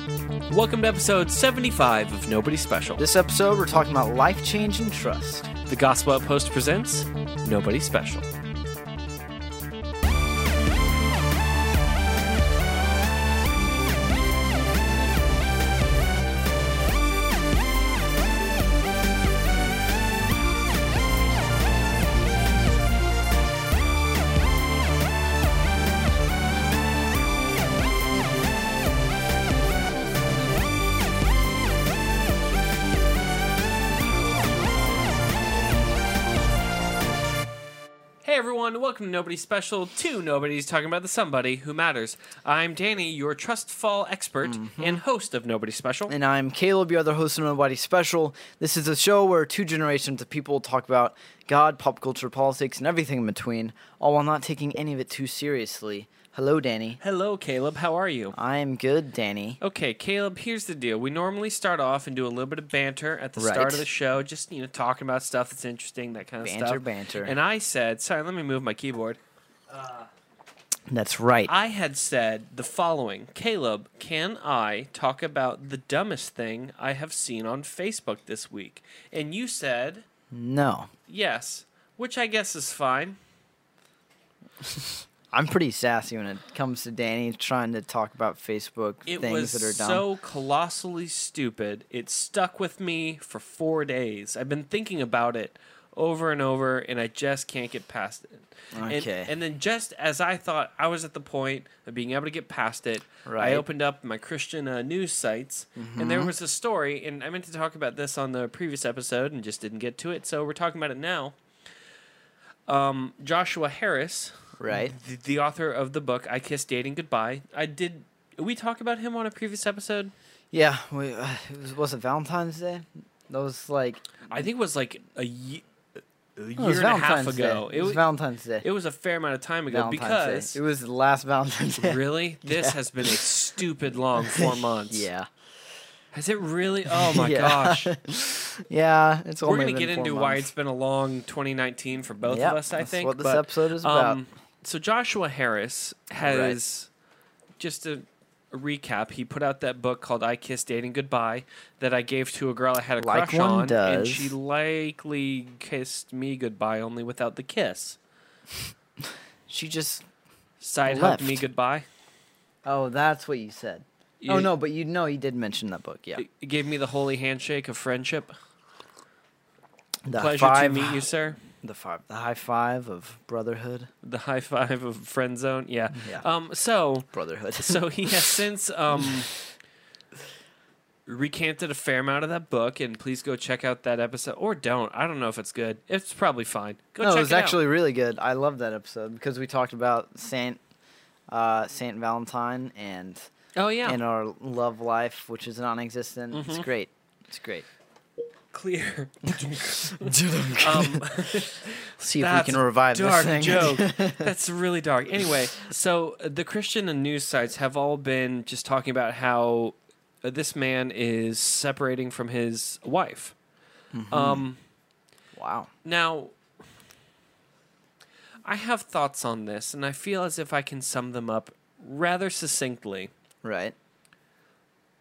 Welcome to episode 75 of Nobody Special. This episode, we're talking about life change and trust. The Gospel Outpost presents Nobody Special. Welcome to Nobody Special. to Nobody's talking about the somebody who matters. I'm Danny, your trust fall expert mm-hmm. and host of Nobody Special. And I'm Caleb, your other host of Nobody Special. This is a show where two generations of people talk about God, pop culture, politics, and everything in between, all while not taking any of it too seriously. Hello, Danny. Hello, Caleb. How are you? I am good, Danny. Okay, Caleb, here's the deal. We normally start off and do a little bit of banter at the start of the show, just, you know, talking about stuff that's interesting, that kind of Banter, stuff. banter. Banter. And I said, sorry, let me move my keyboard. Uh, that's right. I had said the following Caleb, can I talk about the dumbest thing I have seen on Facebook this week? And you said no. yes, which I guess is fine. I'm pretty sassy when it comes to Danny trying to talk about Facebook It things that are dumb. so colossally stupid. It stuck with me for four days. I've been thinking about it over and over, and I just can't get past it. And- Okay. And, then just as I thought I was at the point of being able to get past it, Right. I opened up my Christian uh, news sites, and Mm-hmm. there was a story. And I meant to talk about this on the previous episode, and just didn't get to it. So we're talking about it now. Um, Joshua Harris, right? the, the author of the book "I Kissed Dating Goodbye." I did. We talk about him on a previous episode. Yeah. We, uh, it was, was it Valentine's Day? That was like I think it was like a, ye- a Oh, year and a half Valentine's ago. Day. It was. Valentine's Day. It was a fair amount of time ago Valentine's because Day. it was the last Valentine's Day. really, this Yeah. has been a stupid long four months. Yeah. Has it really? Oh my Yeah. gosh. Yeah, it's We're only gonna been get four into why months. it's been a long 2019 for both Yep, of us. I that's think. what this but, episode is about. So Joshua Harris has just a, a recap. He put out that book called "I Kissed Dating Goodbye" that I gave to a girl I had a Like crush on, and she likely kissed me goodbye, only without the kiss. she just. Side hugged me goodbye. Oh, that's what you said. You- oh no, but you know you did mention that book. Yeah. It gave me the holy handshake of friendship. The Pleasure five, to meet you, sir. The five. The high five of brotherhood. The high five of friend zone. Yeah. Yeah. Um. So Brotherhood. so he has since um recanted a fair amount of that book and please go check out that episode or don't i don't know if it's good it's probably fine go no, check it was it actually really good. I love that episode because we talked about Saint, uh, Saint Valentine and oh yeah and our love life, which is non-existent. It's Mhm. great. It's great. Clear um, See if we can revive dark this thing. joke that's really dark anyway so uh, the christian and news sites have all been just talking about how uh, this man is separating from his wife Mm-hmm. um wow. Now, I have thoughts on this, and I feel as if I can sum them up rather succinctly. Right.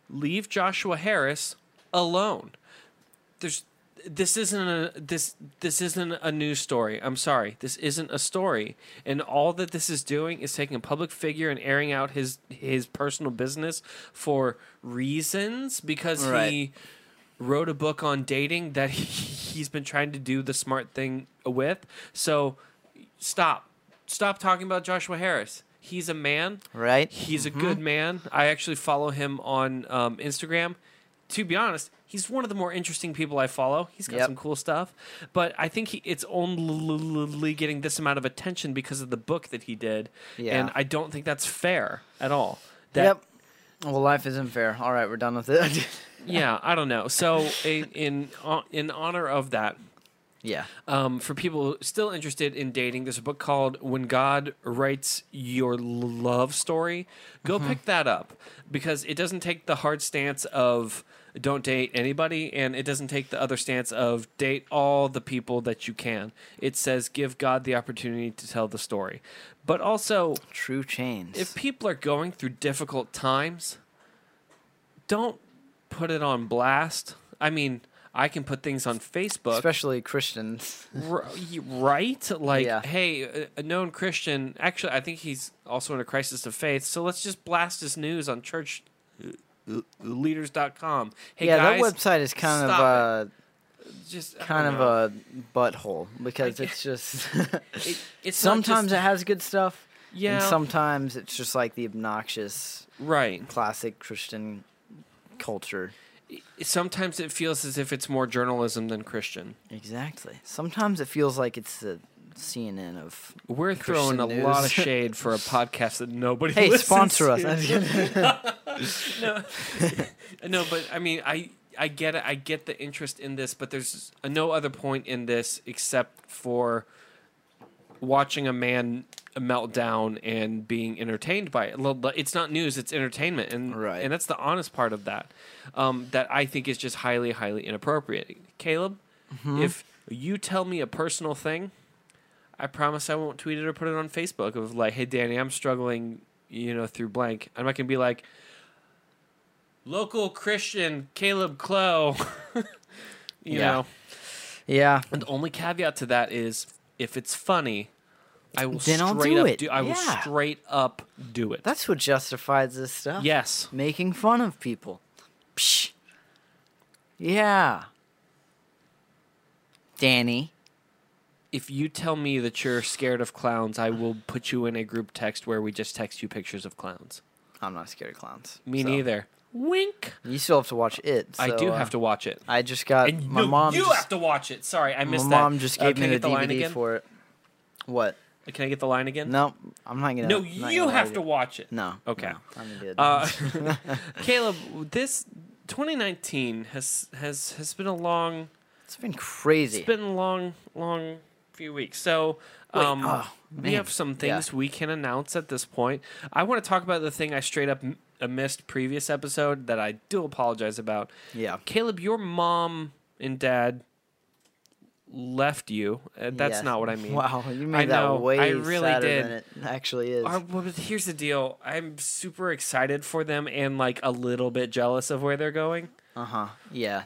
Leave Joshua Harris alone. There's this isn't a this this isn't a news story. I'm sorry. This isn't a story. And all that this is doing is taking a public figure and airing out his his personal business for reasons because he wrote a book on dating that he, he's been trying to do the smart thing with. So stop. Stop talking about Joshua Harris. He's a man. Right. He's a good man. I actually follow him on um, Instagram. To be honest, he's one of the more interesting people I follow. He's got Yep. some cool stuff, but I think he, it's only getting this amount of attention because of the book that he did, Yeah. and I don't think that's fair at all. That, yep. Well, life isn't fair. All right, we're done with it. Yeah, I don't know. So in in, in honor of that, yeah. um, for people still interested in dating, there's a book called When God Writes Your Love Story. Go pick that up because it doesn't take the hard stance of don't date anybody, and it doesn't take the other stance of date all the people that you can. It says give God the opportunity to tell the story. But also, True chains. if people are going through difficult times, don't put it on blast. I mean, I can put things on Facebook, Especially Christians. right? Like, Yeah. hey, a known Christian. Actually, I think he's also in a crisis of faith. So let's just blast his news on church. leaders.com. Hey yeah, guys, that website is kind of stop uh, just kind of know. a butthole because it's just It- it's sometimes just- it has good stuff, yeah, and sometimes it's just like the obnoxious right. classic Christian culture. Sometimes it feels as if it's more journalism than Christian. Exactly. Sometimes it feels like it's the CNN of. We're throwing a Christian lot of shade for a podcast that nobody. Hey, listens sponsor us. no, no, but I mean, I I get it. I get the interest in this, but there's no other point in this except for watching a man melt down and being entertained by it. It's not news; it's entertainment, and Right. and that's the honest part of that. Um, that I think is just highly, highly inappropriate. Caleb, Mm-hmm. if you tell me a personal thing, I promise I won't tweet it or put it on Facebook of like, "Hey, Danny, I'm struggling, you know, through blank." I'm not gonna be like, "Local Christian Caleb Clow," you Yeah. know. yeah. And the only caveat to that is if it's funny, I will Then I'll straight do up it. do. I will straight up do it. That's what justifies this stuff. yes. Making fun of people. Psh. Yeah. Danny. If you tell me that you're scared of clowns, I will put you in a group text where we just text you pictures of clowns. I'm not scared of clowns. Me so. neither. Wink. You still have to watch it. I do uh, have to watch it. I just got And my no, mom. you just, have to watch it. Sorry, I my missed that. My mom just Uh, gave can I me get the the line DVD again? for it. What? Can I get the line again? No, I'm not gonna. No, not you gonna have lie to watch it. No. Okay. no, I'm good. Uh, Caleb, this 2019 has has has been a long it's been crazy. It's been long, long few weeks. So Wait, um, oh, we have some things we can announce at this point. I want to talk about the thing I straight up m- uh, missed previous episode that I do apologize about. yeah. Caleb, your mom and dad left you. Uh, that's Yes. not what I mean. Wow, you made I that know, way I really sadder did. than it actually is. Uh, well, here's the deal. I'm super excited for them and like a little bit jealous of where they're going. Uh huh. Yeah.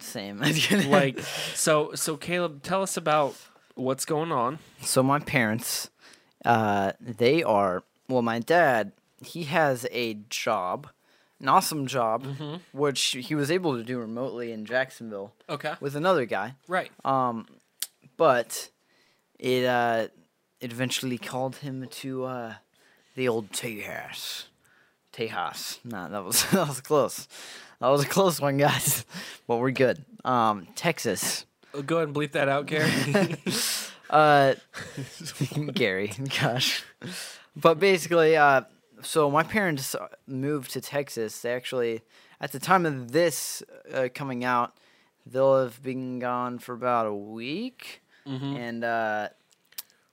Same. Like, so so Caleb, tell us about what's going on. so my parents, uh, they are well. My dad, he has a job, an awesome job, Mm-hmm. which he was able to do remotely in Jacksonville Okay. with another guy. Right. Um, but it uh, it eventually called him to uh, the old Tejas. Tejas. No, that was that was close. That was a close one, guys. But we're good. Um, Texas. Go ahead and bleep that out, Gary. Uh, Gary, gosh. But basically, uh, so my parents moved to Texas. They actually, at the time of this uh, coming out, they'll have been gone for about a week, Mhm. and uh,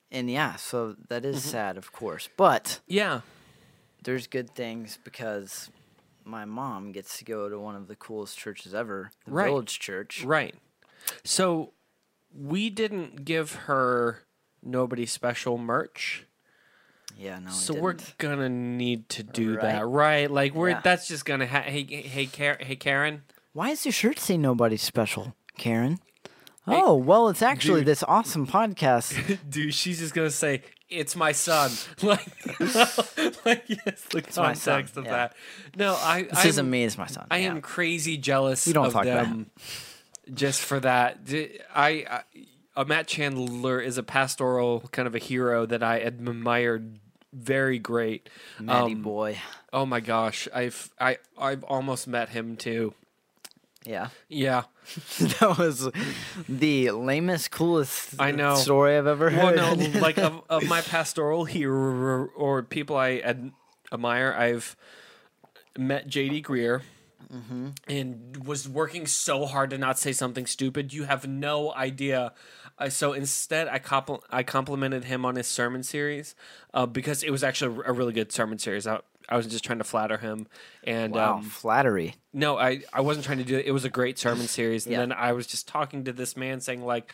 and yeah, so that is sad, of course. But yeah. there's good things because my mom gets to go to one of the coolest churches ever, the Right. Village Church. Right. So we didn't give her nobody special merch. Yeah, no, so we're didn't. gonna need to do Right. that, right? Like we're Yeah. that's just gonna ha- hey hey Karen, hey Karen. Why does your shirt say nobody special, Karen? Oh, well, it's actually dude. this awesome podcast. Dude, she's just gonna say it's my son. Like, like yes, the my son, context of yeah. that. No, I This I'm- isn't me, it's my son. I yeah. am crazy jealous We don't of talk about them just for that. I, I uh, Matt Chandler is a pastoral kind of a hero that I admired very great. Matty Um, boy. Oh my gosh, I've I I've almost met him too. Yeah. Yeah. that was the lamest, coolest I know. story I've ever heard. Well, no, like of, of my pastoral hero or people I ad- admire, I've met JD Greear and was working so hard to not say something stupid. You have no idea. Uh, so instead, I compl- I complimented him on his sermon series uh, because it was actually a really good sermon series. I, I was just trying to flatter him, and wow, um, flattery. no, I, I wasn't trying to do it. It was a great sermon series. And Yeah. then I was just talking to this man saying, like,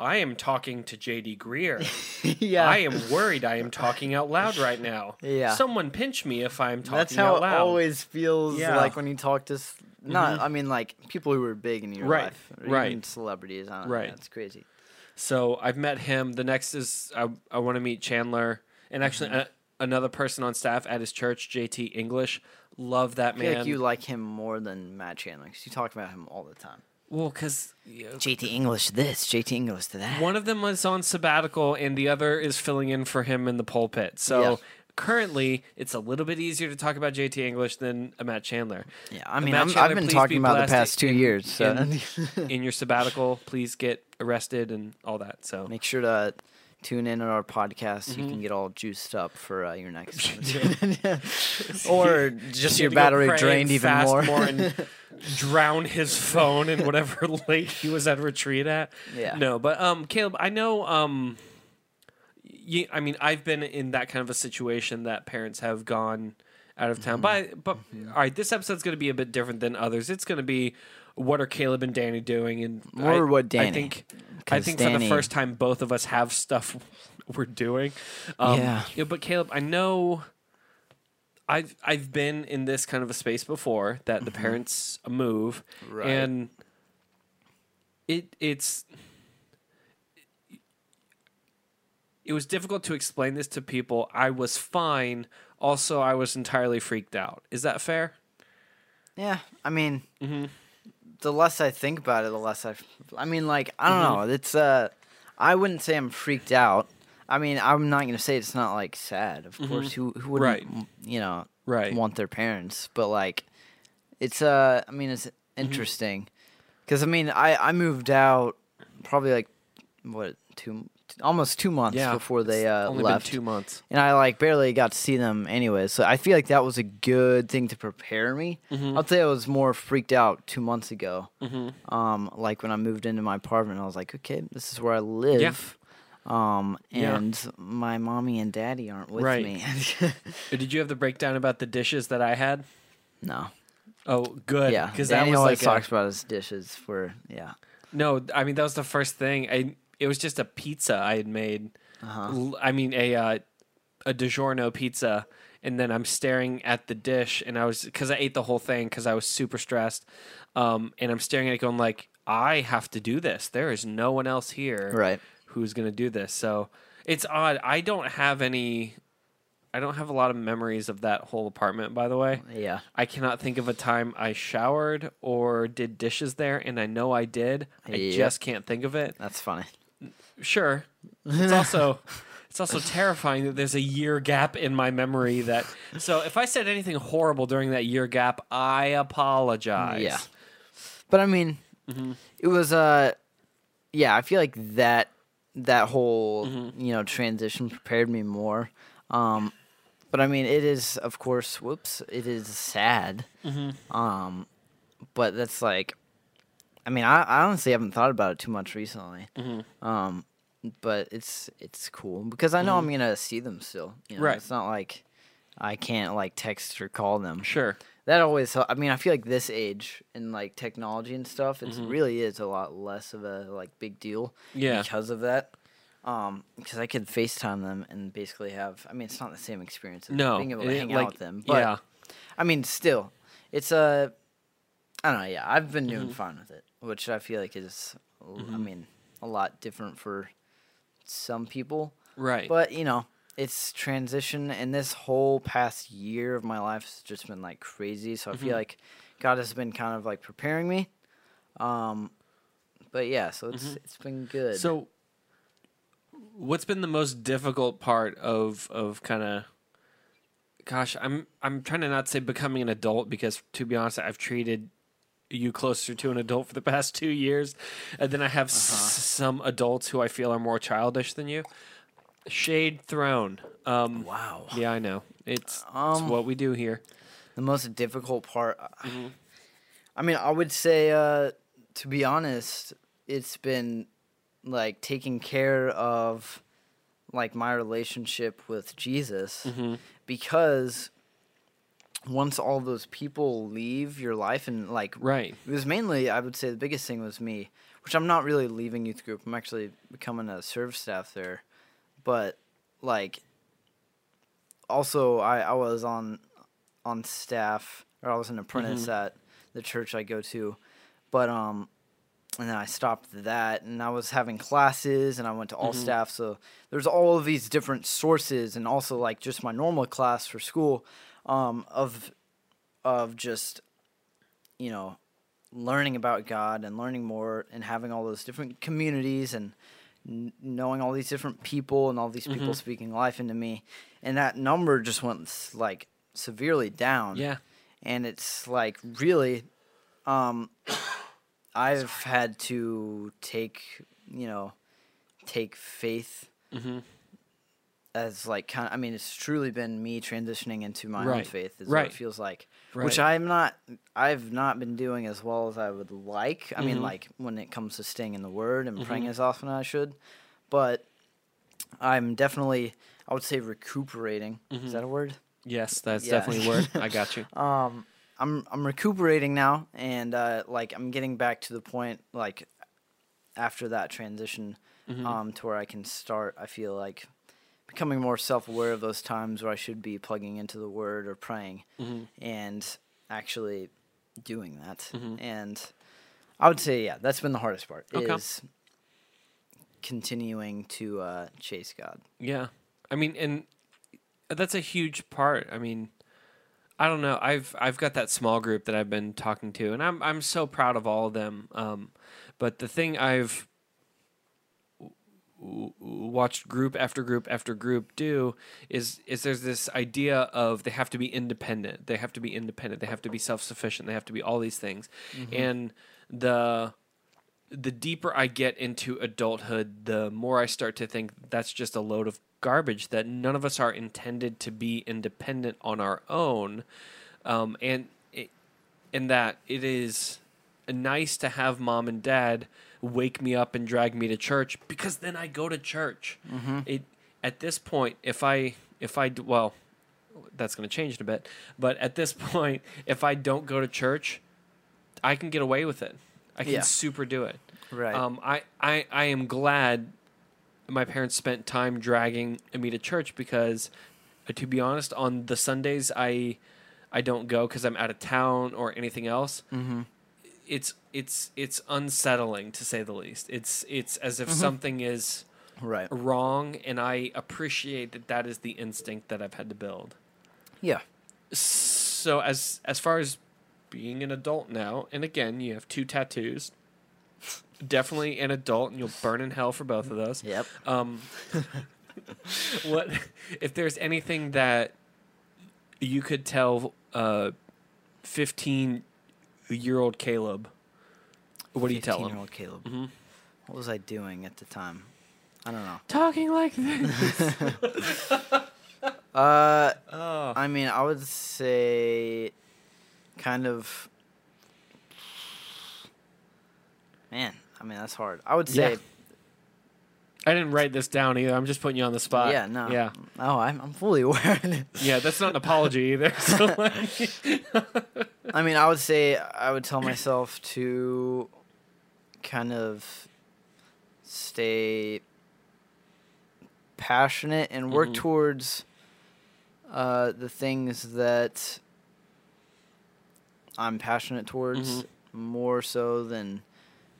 I am talking to JD Greear. yeah. I am worried I am talking out loud right now. Yeah. Someone pinch me if I'm talking That's how out it loud. always feels Yeah. like when you talk to. s- Not, I mean, like people who are big in your Right, life, right. Celebrities. I don't Right. know. It's crazy. So I've met him. The next is I, I want to meet Chandler and actually Mm-hmm. another person on staff at his church, JT English. Love that I feel man. like you like him more than Matt Chandler because you talk about him all the time. Well, because JT English this, JT English to that. one of them was on sabbatical and the other is filling in for him in the pulpit. So Yeah. currently, it's a little bit easier to talk about JT English than a Matt Chandler. Yeah, I mean, Chandler, I've been talking be about the past two in- years. So in- in your sabbatical, please get arrested and all that. So make sure to tune in on our podcast. Mm-hmm. You can get all juiced up for uh, your next or just You your have to go battery drained even fast more. and drown his phone in whatever lake he was at retreat at. Yeah. No, but um, Caleb, I know um, you, I mean, I've been in that kind of a situation that parents have gone out of town. Mm-hmm. But but all right, this episode's going to be a bit different than others. It's going to be what are Caleb and Danny doing, and More I, what I Danny, think. I think for the first time, both of us have stuff we're doing. Um, Yeah. But Caleb, I know. I've I've been in this kind of a space before that the parents move, Mm-hmm. Right. and it it's it was difficult to explain this to people. I was fine. Also, I was entirely freaked out. Is that fair? Yeah, I mean, Mm-hmm. The less I think about it, the less I. I mean, like I Mm-hmm. don't know. It's uh, I wouldn't say I'm freaked out. I mean, I'm not gonna say it's not like sad. Of course, who who wouldn't, Mm-hmm. Right. you know, Right. want their parents? But like, it's uh, I mean, it's Mm-hmm. interesting because I mean, I I moved out probably like what two almost two months before they uh, only left been two months. and I like barely got to see them anyway. So I feel like that was a good thing to prepare me. Mm-hmm. I'll say I was more freaked out two months ago. Um, like when I moved into my apartment, I was like, okay, this is where I live. Um, Yeah. and my mommy and daddy aren't with Right. me. Did you have the breakdown about the dishes that I had? no. Oh, good. Yeah. because that Danny was always like a- talks about his dishes for yeah. No, I mean that was the first thing. I it was just a pizza I had made. Uh-huh. I mean a uh, a DiGiorno pizza, and then I'm staring at the dish, and I was because I ate the whole thing because I was super stressed, um, and I'm staring at it going like I have to do this. There is no one else here, Right. Who's gonna do this? So it's odd. I don't have any. I don't have a lot of memories of that whole apartment. By the way, Yeah. I cannot think of a time I showered or did dishes there, and I know I did. I Yep. just can't think of it. That's funny. Sure, it's also it's also terrifying that there's a year gap in my memory. That so if I said anything horrible during that year gap, I apologize. Yeah. But I mean, Mm-hmm. it was uh, yeah. I feel like that that whole Mm-hmm. you know transition prepared me more. Um, but I mean, it is of course. Whoops, it is sad. Mm-hmm. Um, but that's like, I mean, I, I honestly haven't thought about it too much recently. Mm-hmm. Um, but it's it's cool because I know I'm gonna see them still. You know, Right. It's not like I can't like text or call them Sure. that always i mean i feel like this age and like technology and stuff it Mm-hmm. really is a lot less of a like big deal Yeah. because of that um because i could facetime them and basically have i mean it's not the same experience as No. being able to it- hang like, out with them but yeah. i mean still it's a i don't know yeah i've been Mm-hmm. doing fine with it which i feel like is I mean a lot different for some people Right. but you know, it's transition, and this whole past year of my life has just been like crazy. So I Mm-hmm. feel like God has been kind of like preparing me. Um, but yeah, so it's it's been good. Mm-hmm. So, what's been the most difficult part of of kind of? Gosh, I'm I'm trying to not say becoming an adult because to be honest, I've treated you closer to an adult for the past two years, and then I have s- some adults who I feel are more childish than you. Shade thrown. Um, wow, yeah, I know. It's, it's Um, what we do here. the most difficult part. Mm-hmm. I mean, I would say, uh, to be honest, it's been like taking care of like my relationship with Jesus Mm-hmm. because once all those people leave your life and like Right. it was mainly I would say the biggest thing was me, which I'm not really leaving youth group. I'm actually becoming a serve staff there, but like also I I was on on staff or I was an apprentice Mhm. at the church I go to, but um and then I stopped that and I was having classes and I went to all Mhm. staff so there's all of these different sources and also like just my normal class for school um of of just you know learning about God and learning more and having all those different communities and n- knowing all these different people and all these people Mhm. speaking life into me and that number just went like severely down Yeah. and it's like really um i've had to take you know take faith Mm-hmm. As like kind of i mean it's truly been me transitioning into my own faith is what it feels like Right. which i'm not i've not been doing as well as i would like i mean Mhm. like when it comes to staying in the word and praying Mhm. as often as i should but i'm definitely i would say recuperating Mhm. is that a word Yes, that's Yeah. definitely a word. I got you. um i'm i'm recuperating now and uh like i'm getting back to the point like after that transition Mhm. um to where i can start i feel like becoming more self-aware of those times where i should be plugging into the word or praying Mhm. and actually doing that Mhm. and i would say yeah that's been the hardest part Okay. is continuing to uh chase god Yeah. I mean, and that's a huge part. I mean, I don't know. I've I've got that small group that I've been talking to, and I'm I'm so proud of all of them. Um, but the thing I've watched group after group after group do is is there's this idea of they have to be independent. They have to be independent. They have to be self sufficient. They have to be all these things, and the the deeper I get into adulthood, the more I start to think that's just a load of garbage. That none of us are intended to be independent on our own, um, and it, and that it is nice to have mom and dad wake me up and drag me to church because then I go to church. It at this point, if I if I well, that's going to change in a bit, but at this point, if I don't go to church, I can get away with it. I can Yeah. super do it. right Um, I, I, I am glad my parents spent time dragging me to church because, uh, to be honest, on the Sundays I, I don't go because I'm out of town or anything else. mm-hmm. It's it's it's unsettling to say the least. It's it's as if something is right wrong, and I appreciate that that is the instinct that I've had to build. yeah So as as far as being an adult now, and again, you have two tattoos. Definitely an adult, and you'll burn in hell for both of those. yep Um, what if there's anything that you could tell uh, fifteen year old Caleb? What do you tell him? 15-year-old Caleb. hmm What was I doing at the time? I don't know. Talking like this. Uh, oh. I mean, I would say, kind of. Man, I mean that's hard. I would say, Yeah. I didn't write this down either. I'm just putting you on the spot. yeah, no, Yeah. Oh, I'm I'm fully aware. of it. Yeah, that's not an apology either. So like, I mean, I would say I would tell myself to kind of stay passionate and work Mhm. towards uh, the things that I'm passionate towards Mhm. more so than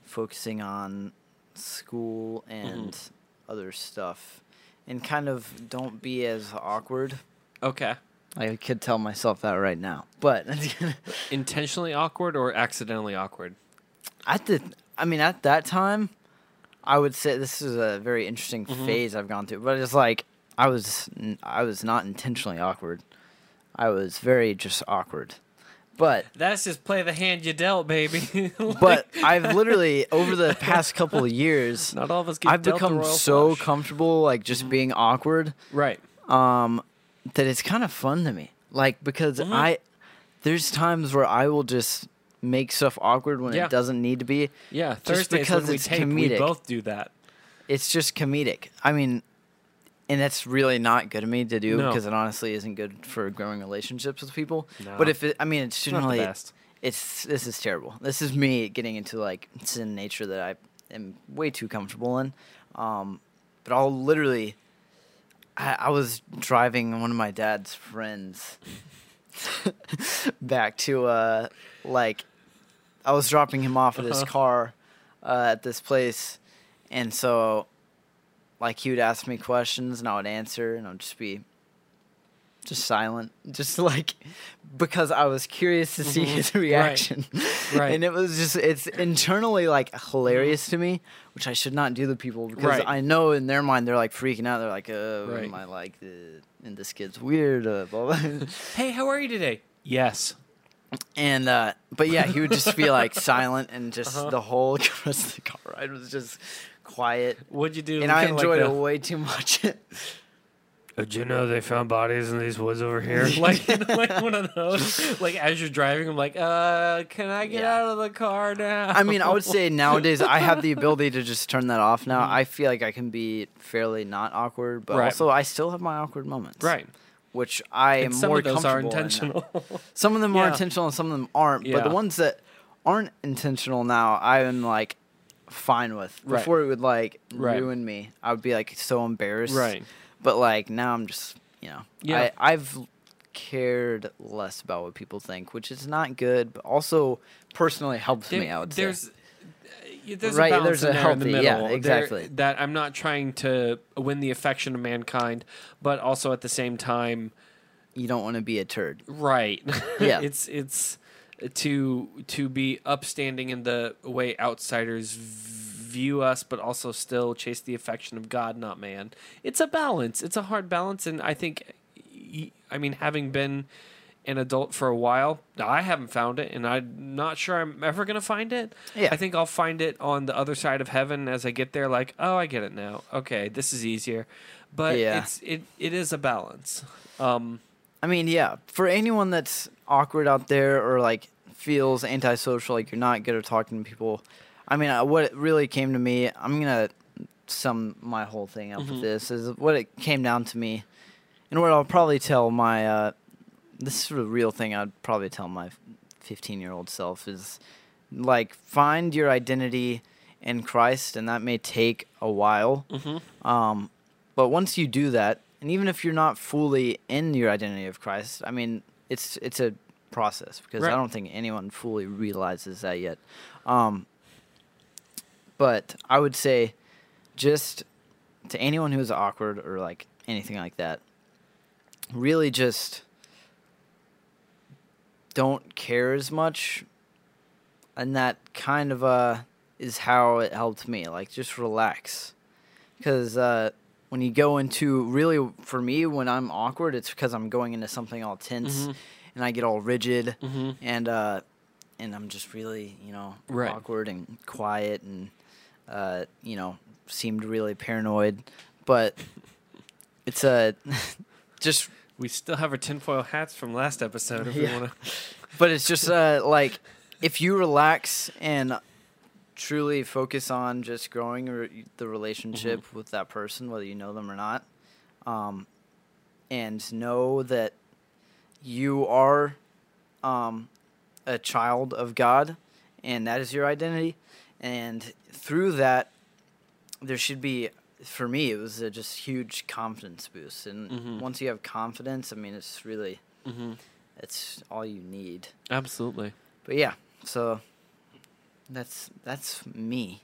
focusing on school and other stuff. And kind of don't be as awkward. okay. I could tell myself that right now. But Intentionally awkward or accidentally awkward? at the I mean at that time I would say this is a very interesting Mhm. phase I've gone through, but it's like I was I was not intentionally awkward. I was very just awkward. But That's just play the hand you dealt, baby. Like, but I've literally over the past couple of years not all of us get I've become so flush. comfortable like just Mhm. being awkward right. um that it's kind of fun to me. Like because Mhm. I there's times where I will just make stuff awkward when Yeah. it doesn't need to be. Yeah, Thursdays because when we it's tape, we both do that. It's just comedic. I mean, and that's really not good of me to do No. because it honestly isn't good for growing relationships with people. No. But if it, I mean, it's It's the generally best. it's this is terrible. This is me getting into like sin nature that I am way too comfortable in. Um, but I'll literally, I, I was driving one of my dad's friends back to uh like I was dropping him off at his Uh-huh. car uh, at this place, and so like he would ask me questions and I would answer and I'd just be just silent, just like because I was curious to see Mhm. his reaction. Right. And it was just it's internally like hilarious to me, which I should not do to people because Right. I know in their mind they're like freaking out. They're like, "Uh, Right. am I like uh, and this kid's weird?" Uh, blah, blah. Hey, how are you today? Yes. and uh, but yeah, he would just be like silent and just Uh-huh. the whole rest of the car ride was just quiet. What'd you do? And I Kinda like enjoyed the- it way too much. Did you know they found bodies in these woods over here? like, like one of those. Like as you're driving, I'm like, uh, can I get Yeah. out of the car now? I mean, I would say nowadays I have the ability to just turn that off now. I feel like I can be fairly not awkward, but Mm-hmm. Right. also I still have my awkward moments. right. Which I am some more of those are comfortable in intentional. Some of them are intentional and some of them aren't. But the ones that aren't intentional now, I am like fine with. Right. Before it would like Right. ruin me. I would be like so embarrassed. right. But like now I'm just you know Yeah. I, I've cared less about what people think, which is not good, but also personally helps me. out. would say. there's, there's Right, a there's in a there in the healthy- middle. yeah, There- exactly. that I'm not trying to win the affection of mankind, but also at the same time, you don't want to be a turd. right? Yeah. it's it's to to be upstanding in the way outsiders view us, but also still chase the affection of God, not man. It's a balance. It's a hard balance, and I think, I mean, having been an adult for a while, I haven't found it, and I'm not sure I'm ever gonna find it. Yeah. I think I'll find it on the other side of heaven as I get there. Like, oh, I get it now. Okay, this is easier, but Yeah. it's it it is a balance. Um, I mean, yeah, for anyone that's awkward out there or like feels antisocial, like you're not good at talking to people. I mean, uh, what really came to me, I'm gonna sum my whole thing up Mhm. with this is what it came down to me, and what I'll probably tell my uh, this is the real thing. I'd probably tell my 15 year old self is like find your identity in Christ, and that may take a while. mhm. Um, but once you do that, and even if you're not fully in your identity of Christ, I mean, it's it's a process because Right. I don't think anyone fully realizes that yet. Um, but I would say, just to anyone who's awkward or like anything like that, really just don't care as much, and that kind of uh is how it helped me. Like just relax because uh, when you go into really for me when i'm awkward it's because i'm going into something all tense Mhm. and i get all rigid Mhm. and uh, and i'm just really you know Right. awkward and quiet and uh, you know seemed really paranoid but it's a just We still have our tinfoil hats from last episode. If Yeah. we want to, but it's just uh, like if you relax and truly focus on just growing re- the relationship Mm-hmm. with that person, whether you know them or not, um, and know that you are um, a child of God, and that is your identity, and through that, there should be. For me, it was a just huge confidence boost, and Mhm. once you have confidence, I mean, it's really hmm it's all you need. absolutely But yeah, so that's that's me.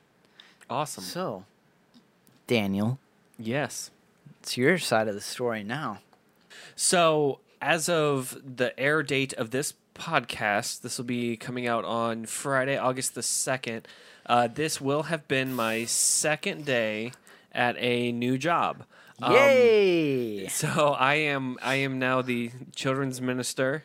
awesome. So, Daniel, yes. it's your side of the story now. So, as of the air date of this podcast, this will be coming out on Friday, August the 2nd. Uh, this will have been my second day at a new job. Um, Yay! So I am I am now the children's minister,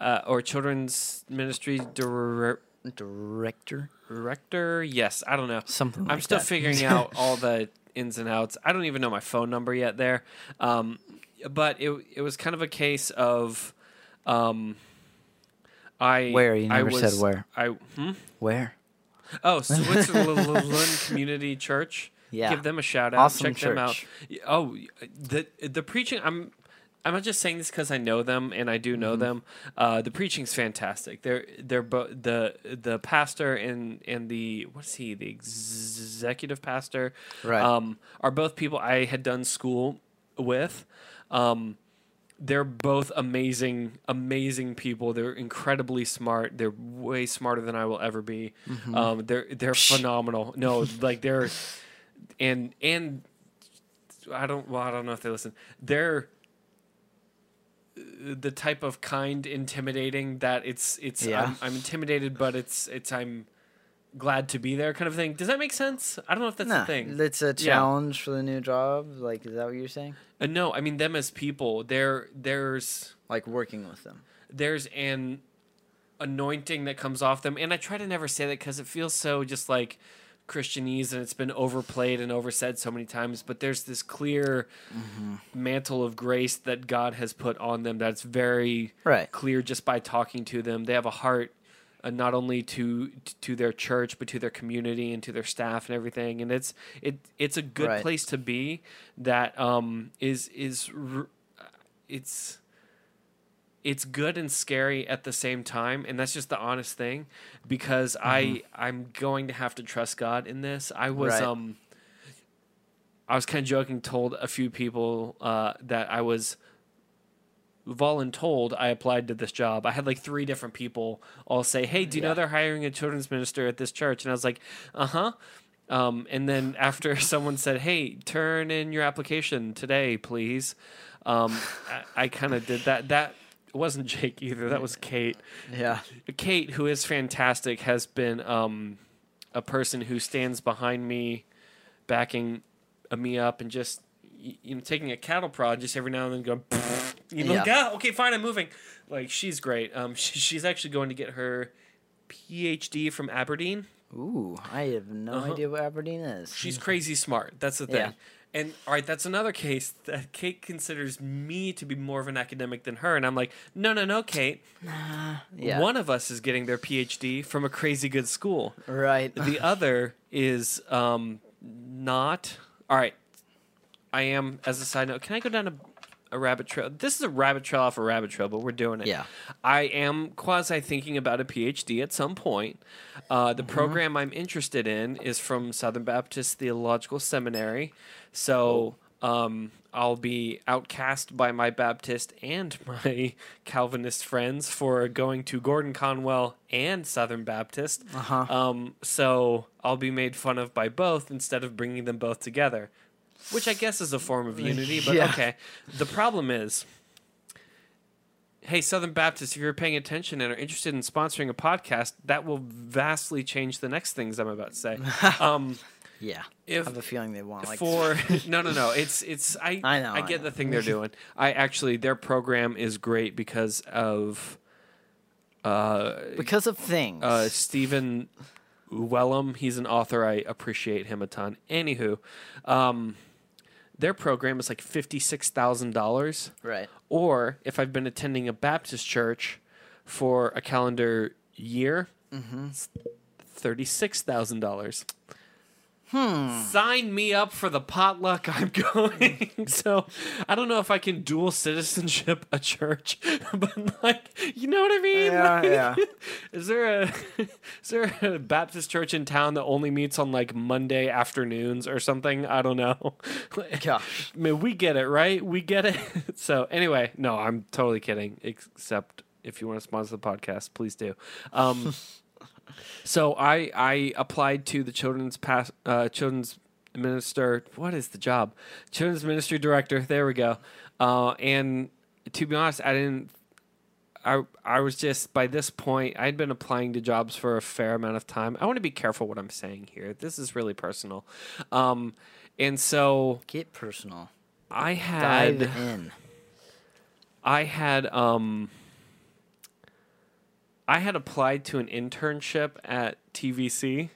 uh, or children's ministry dir- Director, director. Yes, I don't know. something. Like I'm still that. figuring out all the ins and outs. I don't even know my phone number yet there. Um, but it it was kind of a case of um, I Where? You I never said where. I hmm? Where? oh Switzerland Community Church Yeah. give them a shout out. Awesome check them out. church. Oh, the the preaching. I'm I'm not just saying this because I know them and I do know Mm-hmm. them. Uh, the preaching's fantastic. They're they're both the the pastor and and the what's he the executive pastor Right. um, are both people I had done school with. Um, they're both amazing, amazing people. They're incredibly smart. They're way smarter than I will ever be. Mm-hmm. Um, they're they're phenomenal. No, like they're and and I don't well I don't know if they listen. They're the type of kind intimidating that it's it's Yeah. I'm, I'm intimidated but it's it's I'm glad to be there kind of thing. Does that make sense? I don't know if that's Nah, the thing. it's a challenge for the new job. Like, is that what you're saying? Uh, no, I mean them as people. There there's Like working with them. there's an anointing that comes off them and i try to never say that because it feels so just like christianese and it's been overplayed and oversaid so many times but there's this clear mantle of grace that god has put on them that's very Right. clear just by talking to them they have a heart uh, not only to to their church but to their community and to their staff and everything and it's it it's a good Right. place to be that um is is it's it's good and scary at the same time and that's just the honest thing because i i'm going to have to trust god in this i was Right. um i was kind of joking told a few people uh that i was voluntold i applied to this job. I had like three different people all say hey do you know they're hiring a children's minister at this church? And i was like uh-huh. Um, and then after someone said hey turn in your application today please um, i, I kind of did that. That wasn't jake either. That was kate. Yeah. Kate, who is fantastic, has been um, a person who stands behind me, backing uh, me up, and just you know taking a cattle prod just every now and then going, you know, Yeah. like, ah, okay, fine, I'm moving. Like she's great. Um, she, she's actually going to get her PhD from Aberdeen. Ooh, I have no Uh-huh. idea what Aberdeen is. She's crazy smart. That's the thing. Yeah. And all right, that's another case that Kate considers me to be more of an academic than her, and I'm like, no, no, no, Kate. nah, yeah. One of us is getting their PhD from a crazy good school. Right. The other is um, not. All right. I am, as a side note, can I go down a, a rabbit trail? This is a rabbit trail off a rabbit trail, but we're doing it. Yeah. I am quasi thinking about a PhD at some point. Uh, Mm-hmm. the program I'm interested in is from Southern Baptist Theological Seminary. So um, I'll be outcast by my Baptist and my Calvinist friends for going to Gordon Conwell and Southern Baptist. Uh-huh. Um, so I'll be made fun of by both instead of bringing them both together, which I guess is a form of unity. But Yeah. okay, the problem is, hey, Southern Baptist, if you're paying attention and are interested in sponsoring a podcast, that will vastly change the next things I'm about to say. Um, yeah. if I have a feeling they want like for no no no it's it's i I know, i I get know. the thing they're doing i actually their program is great because of uh because of things. uh stephen wellum he's an author i appreciate him a ton anywho um their program is like $56000 right. or if i've been attending a baptist church for a calendar year Mm-hmm. $36000 Hmm. sign me up for the potluck I'm going. so I don't know if I can dual citizenship a church, but like you know what I mean? Yeah, Like, yeah. Is there a is there a Baptist church in town that only meets on like Monday afternoons or something? I don't know. Gosh. I mean, we get it, right? We get it. so anyway, no, I'm totally kidding. Except if you want to sponsor the podcast, please do. Um, so I I applied to the children's pass uh, children's minister. What is the job? Children's ministry director. There we go. Uh, and to be honest, I didn't. I I was just by this point I'd been applying to jobs for a fair amount of time. I want to be careful what I'm saying here. This is really personal. Um, and so Get personal. I had Dive in. I had um I had applied to an internship at TVC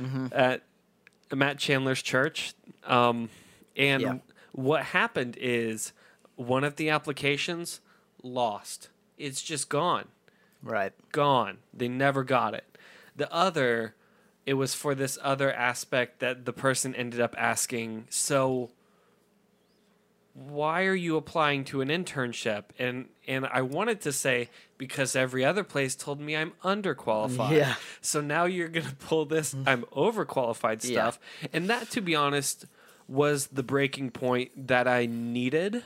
Mm-hmm. at Matt Chandler's church. Um and Yeah. what happened is one of the applications lost. It's just gone Right. gone. They never got it. The other it was for this other aspect that the person ended up asking. So, why are you applying to an internship? And and I wanted to say because every other place told me I'm underqualified. Yeah. So now you're gonna pull this I'm overqualified stuff. Yeah. and that, to be honest, was the breaking point that I needed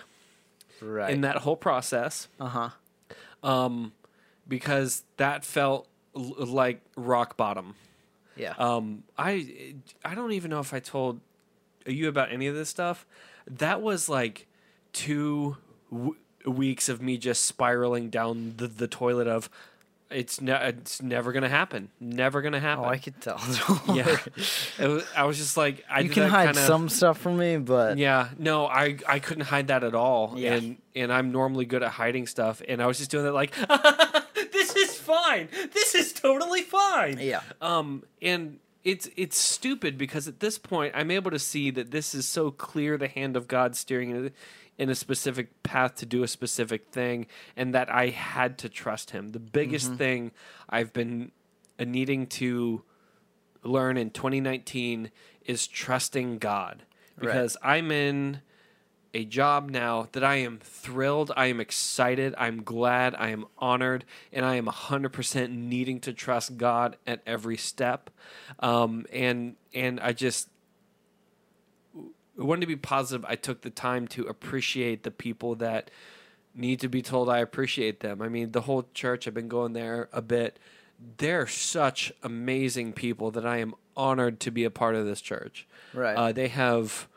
Right. in that whole process uh huh. um, because that felt l- like rock bottom. Yeah. Um, I I don't even know if I told you about any of this stuff. That was like two w- weeks of me just spiraling down the, the toilet of it's ne- it's never gonna happen, never gonna happen. oh, I could tell. yeah, was, I was just like I you can hide kinda- some stuff from me, but yeah, no, I I couldn't hide that at all, Yeah. and and I'm normally good at hiding stuff, and I was just doing that like, this is fine, this is totally fine. Yeah. Um, and it's it's stupid because at this point I'm able to see that this is so clear the hand of God steering in a, in a specific path to do a specific thing, and that I had to trust Him. The biggest Mm-hmm. thing I've been needing to learn in 2019 is trusting God Right. because I'm in a job now that I am thrilled, I am excited, I'm glad, I am honored, and I am 100% needing to trust God at every step. Um, and and I just wanted to be positive. I took the time to appreciate the people that need to be told I appreciate them. I mean, the whole church, I've been going there a bit. They're such amazing people that I am honored to be a part of this church. Right. Uh, they have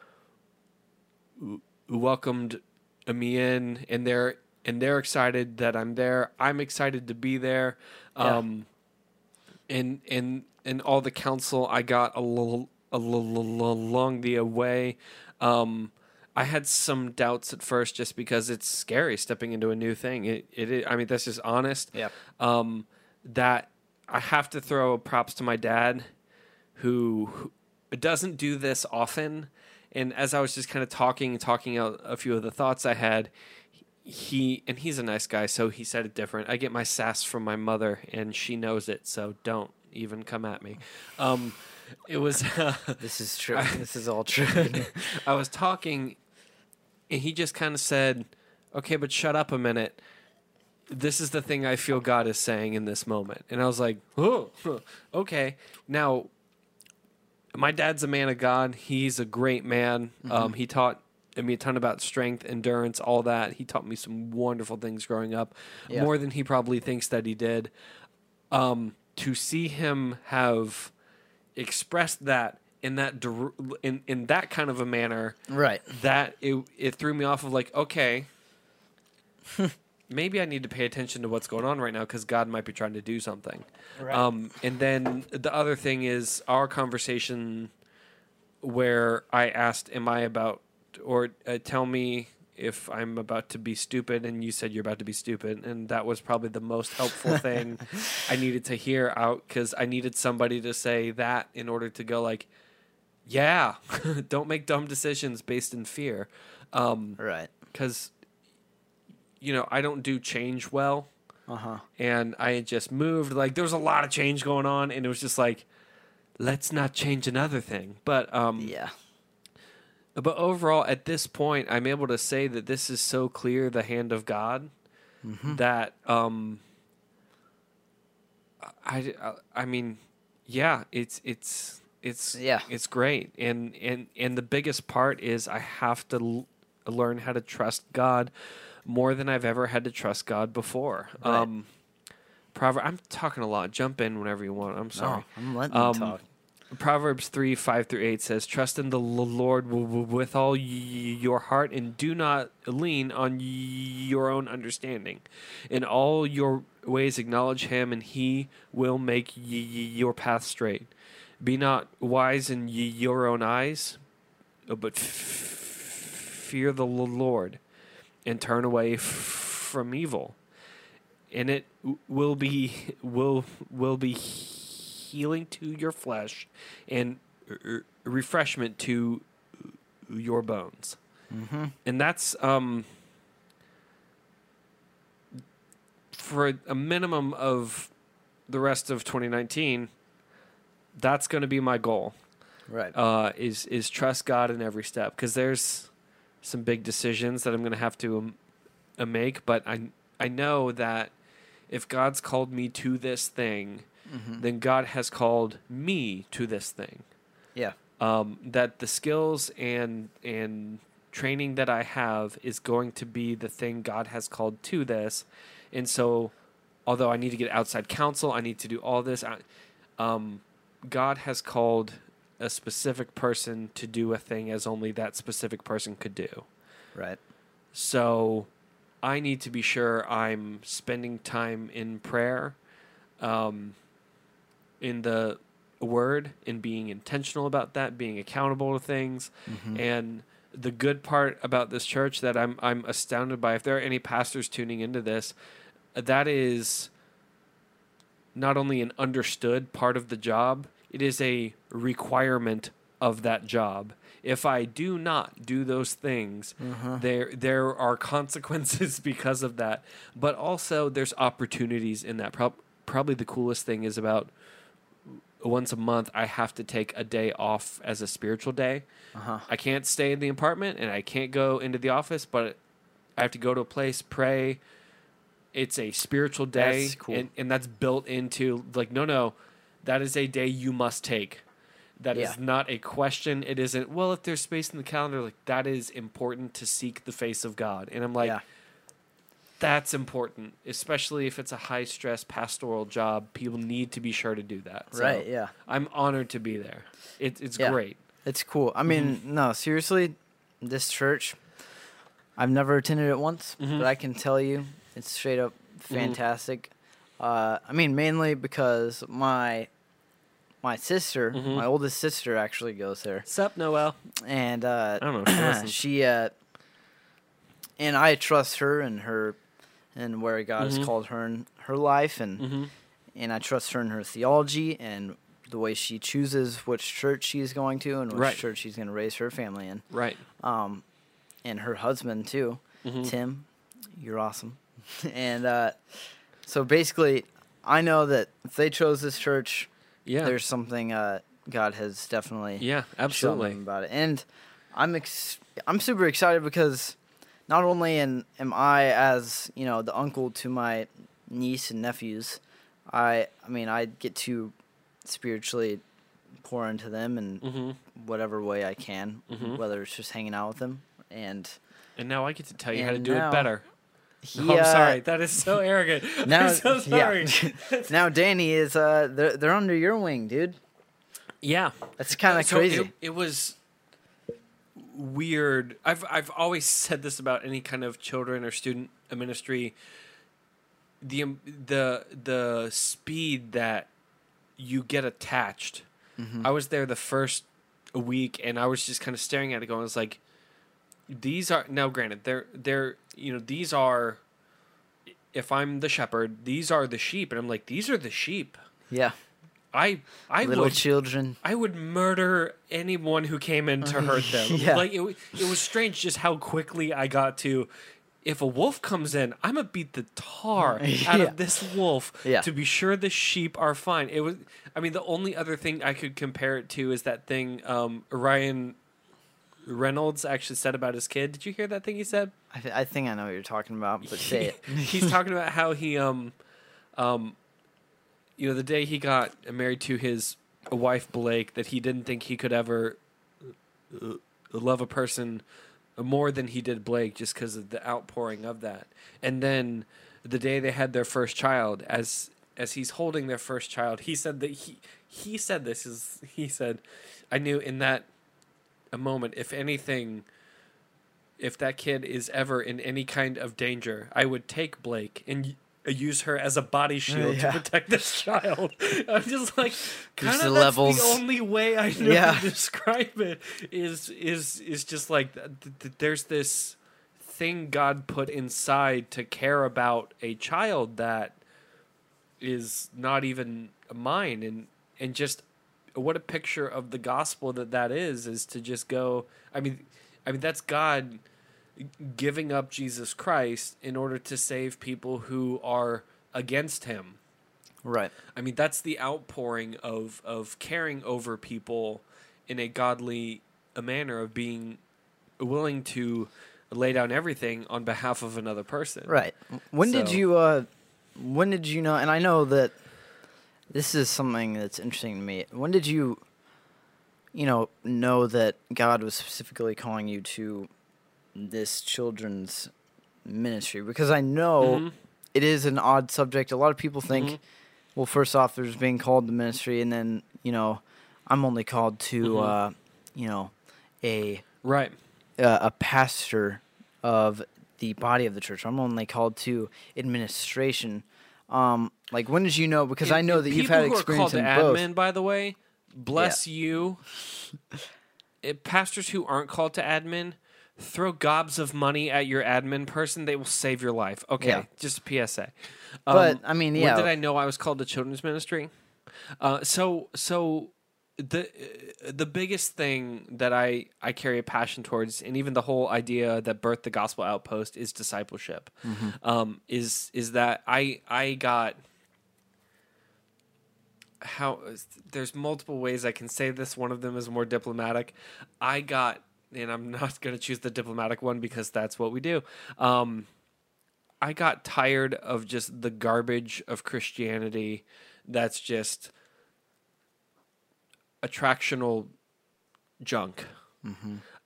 welcomed me in, and they're and they're excited that I'm there. I'm excited to be there. Yeah. Um, and and and all the counsel I got a little, a little along the way. Um, I had some doubts at first just because it's scary stepping into a new thing. It, it, I mean, that's just honest. Yep. Um, that I have to throw props to my dad, who, who doesn't do this often. And as I was just kind of talking and talking out a few of the thoughts I had, he and he's a nice guy, so he said it different. I get my sass from my mother, and she knows it, so don't even come at me. Um, it was this is true. this is all true. I was talking, and he just kind of said, "Okay, but shut up a minute." This is the thing I feel God is saying in this moment, and I was like, "Oh, okay." Now, my dad's a man of God. He's a great man. Um, he taught me a ton about strength, endurance, all that. He taught me some wonderful things growing up, Yeah. more than he probably thinks that he did. Um, to see him have expressed that in that in in that kind of a manner, right. that it it threw me off of like, okay, maybe I need to pay attention to what's going on right now because God might be trying to do something. Right. Um, and then the other thing is our conversation where I asked, "Am I about?" or uh, tell me if I'm about to be stupid, and you said you're about to be stupid, and that was probably the most helpful thing I needed to hear out because I needed somebody to say that in order to go like, "Yeah, don't make dumb decisions based in fear," Right. because you know I don't do change well Uh huh. and I had just moved. Like there was a lot of change going on, and it was just like, let's not change another thing. But um, Yeah. but overall, at this point, I'm able to say that this is so clear the hand of God that um, I, I I mean, yeah, it's it's it's Yeah. it's great, and and and the biggest part is I have to l- learn how to trust God more than I've ever had to trust God before. Right. Um, Proverb, I'm talking a lot. Jump in whenever you want. I'm sorry. No, I'm letting Um, you talk. Proverbs 3 5 through 8 says, Trust in the Lord with all your heart and do not lean on your own understanding. In all your ways, acknowledge him, and he will make your path straight. Be not wise in your own eyes, but f- fear the Lord and turn away f- from evil. And it will be will will be healing to your flesh and r- refreshment to your bones. Mm-hmm. And that's um for a minimum of the rest of 2019 that's going to be my goal. Right. Uh, is is trust God in every step because there's some big decisions that I'm going to have to um, uh, make, but I I know that if God's called me to this thing, Mhm. then God has called me to this thing. Yeah. Um, that the skills and and training that I have is going to be the thing God has called to this, and so although I need to get outside counsel, I need to do all this. I, um, God has called a specific person to do a thing as only that specific person could do. Right. So I need to be sure I'm spending time in prayer, um, in the word, in being intentional about that, being accountable to things. Mhm. And the good part about this church that I'm I'm astounded by, if there are any pastors tuning into this, that is not only an understood part of the job, it is a requirement of that job. If I do not do those things, Uh-huh. there there are consequences because of that. But also there's opportunities in that. Prob- probably the coolest thing is about once a month I have to take a day off as a spiritual day. Uh-huh. I can't stay in the apartment and I can't go into the office, but I have to go to a place, pray. It's a spiritual day, That's cool. and, and that's built into like no, no, that is a day you must take. That is Yeah. not a question. It isn't. Well, if there's space in the calendar, like that is important to seek the face of God. And I'm like, yeah. that's important, especially if it's a high stress pastoral job. People need to be sure to do that. So Right. Yeah. I'm honored to be there. It, it's Yeah. great. It's cool. I mean, Mm-hmm. no, seriously, this church, I've never attended it once, Mhm. but I can tell you it's straight up Mm-hmm. fantastic. Uh, I mean, mainly because my my sister, Mhm. my oldest sister, actually goes there, Sup, Noel? and uh, I don't know she she uh, and I trust her and her and where God Mhm. has called her in her life, and Mm-hmm. and I trust her in her theology and the way she chooses which church she's going to and which Right. church she's going to raise her family in. Right. Um, and her husband too, Mhm. Tim. You're awesome. and uh, so basically, I know that if they chose this church, Yeah. there's something uh, God has definitely yeah. Absolutely. about it. And I'm ex- I'm super excited because not only am, am I as you know the uncle to my niece and nephews, I I mean I get to spiritually pour into them in Mm-hmm. whatever way I can, Mhm. whether it's just hanging out with them. And And now I get to tell you how to do now- it better. He, Oh, I'm uh, sorry. That is so arrogant. Now, I'm so sorry. Yeah. now Danny is uh they're they're under your wing, dude. yeah. That's kind of So crazy. It, it was weird. I've I've always said this about any kind of children or student ministry. The um, the the speed that you get attached. Mhm. I was there the first week, and I was just kind of staring at it, going, "I was like, these are now. Granted, they're they're you know these are. If I'm the shepherd, these are the sheep, and I'm like, these are the sheep. yeah, I I little would children. I would murder anyone who came in to hurt them. Yeah. Like it, it was strange just how quickly I got to. If a wolf comes in, I'm gonna beat the tar out Yeah. of this wolf Yeah. to be sure the sheep are fine. It was. I mean, the only other thing I could compare it to is that thing um, Ryan Reynolds actually said about his kid. Did you hear that thing he said? I, th- I think I know what you're talking about, but say it. He's talking about how he um um you know the day he got married to his wife Blake that he didn't think he could ever uh, love a person more than he did Blake just because of the outpouring of that. And then the day they had their first child as as he's holding their first child, he said that he he said this is he said I knew in that a moment if anything if that kid is ever in any kind of danger, I would take Blake and uh, use her as a body uh, shield Yeah. to protect this child. I'm just like, kind of the that's levels. the only way I know Yeah. to describe it is is is just like th- th- there's this thing God put inside to care about a child that is not even mine and and just what a picture of the gospel that that is is to just go i mean i mean that's god giving up jesus christ in order to save people who are against him Right. I mean, that's the outpouring of of caring over people in a godly manner of being willing to lay down everything on behalf of another person. Right. When did you uh when did you know and I know that this is something that's interesting to me. When did you you know know that God was specifically calling you to this children's ministry? Because I know Mhm. it is an odd subject. A lot of people think Mhm. well first off there's being called to ministry and then, you know, I'm only called to Mhm. uh you know a Right. uh, a pastor of the body of the church. I'm only called to administration. Um, like when did you know? Because I know that you've had experience in both. admin, by the way, bless you. It, pastors who aren't called to admin, throw gobs of money at your admin person. They will save your life. Okay, Yeah. just a PSA. But, Um, I mean, yeah. when did I know I was called to children's ministry? Uh, so so the the biggest thing that I I carry a passion towards, and even the whole idea that birthed the gospel outpost is discipleship. Mm-hmm. Um, is is that I I got how there's multiple ways I can say this. One of them is more diplomatic. I got, and I'm not going to choose the diplomatic one because that's what we do. Um, I got tired of just the garbage of Christianity that's just attractional junk.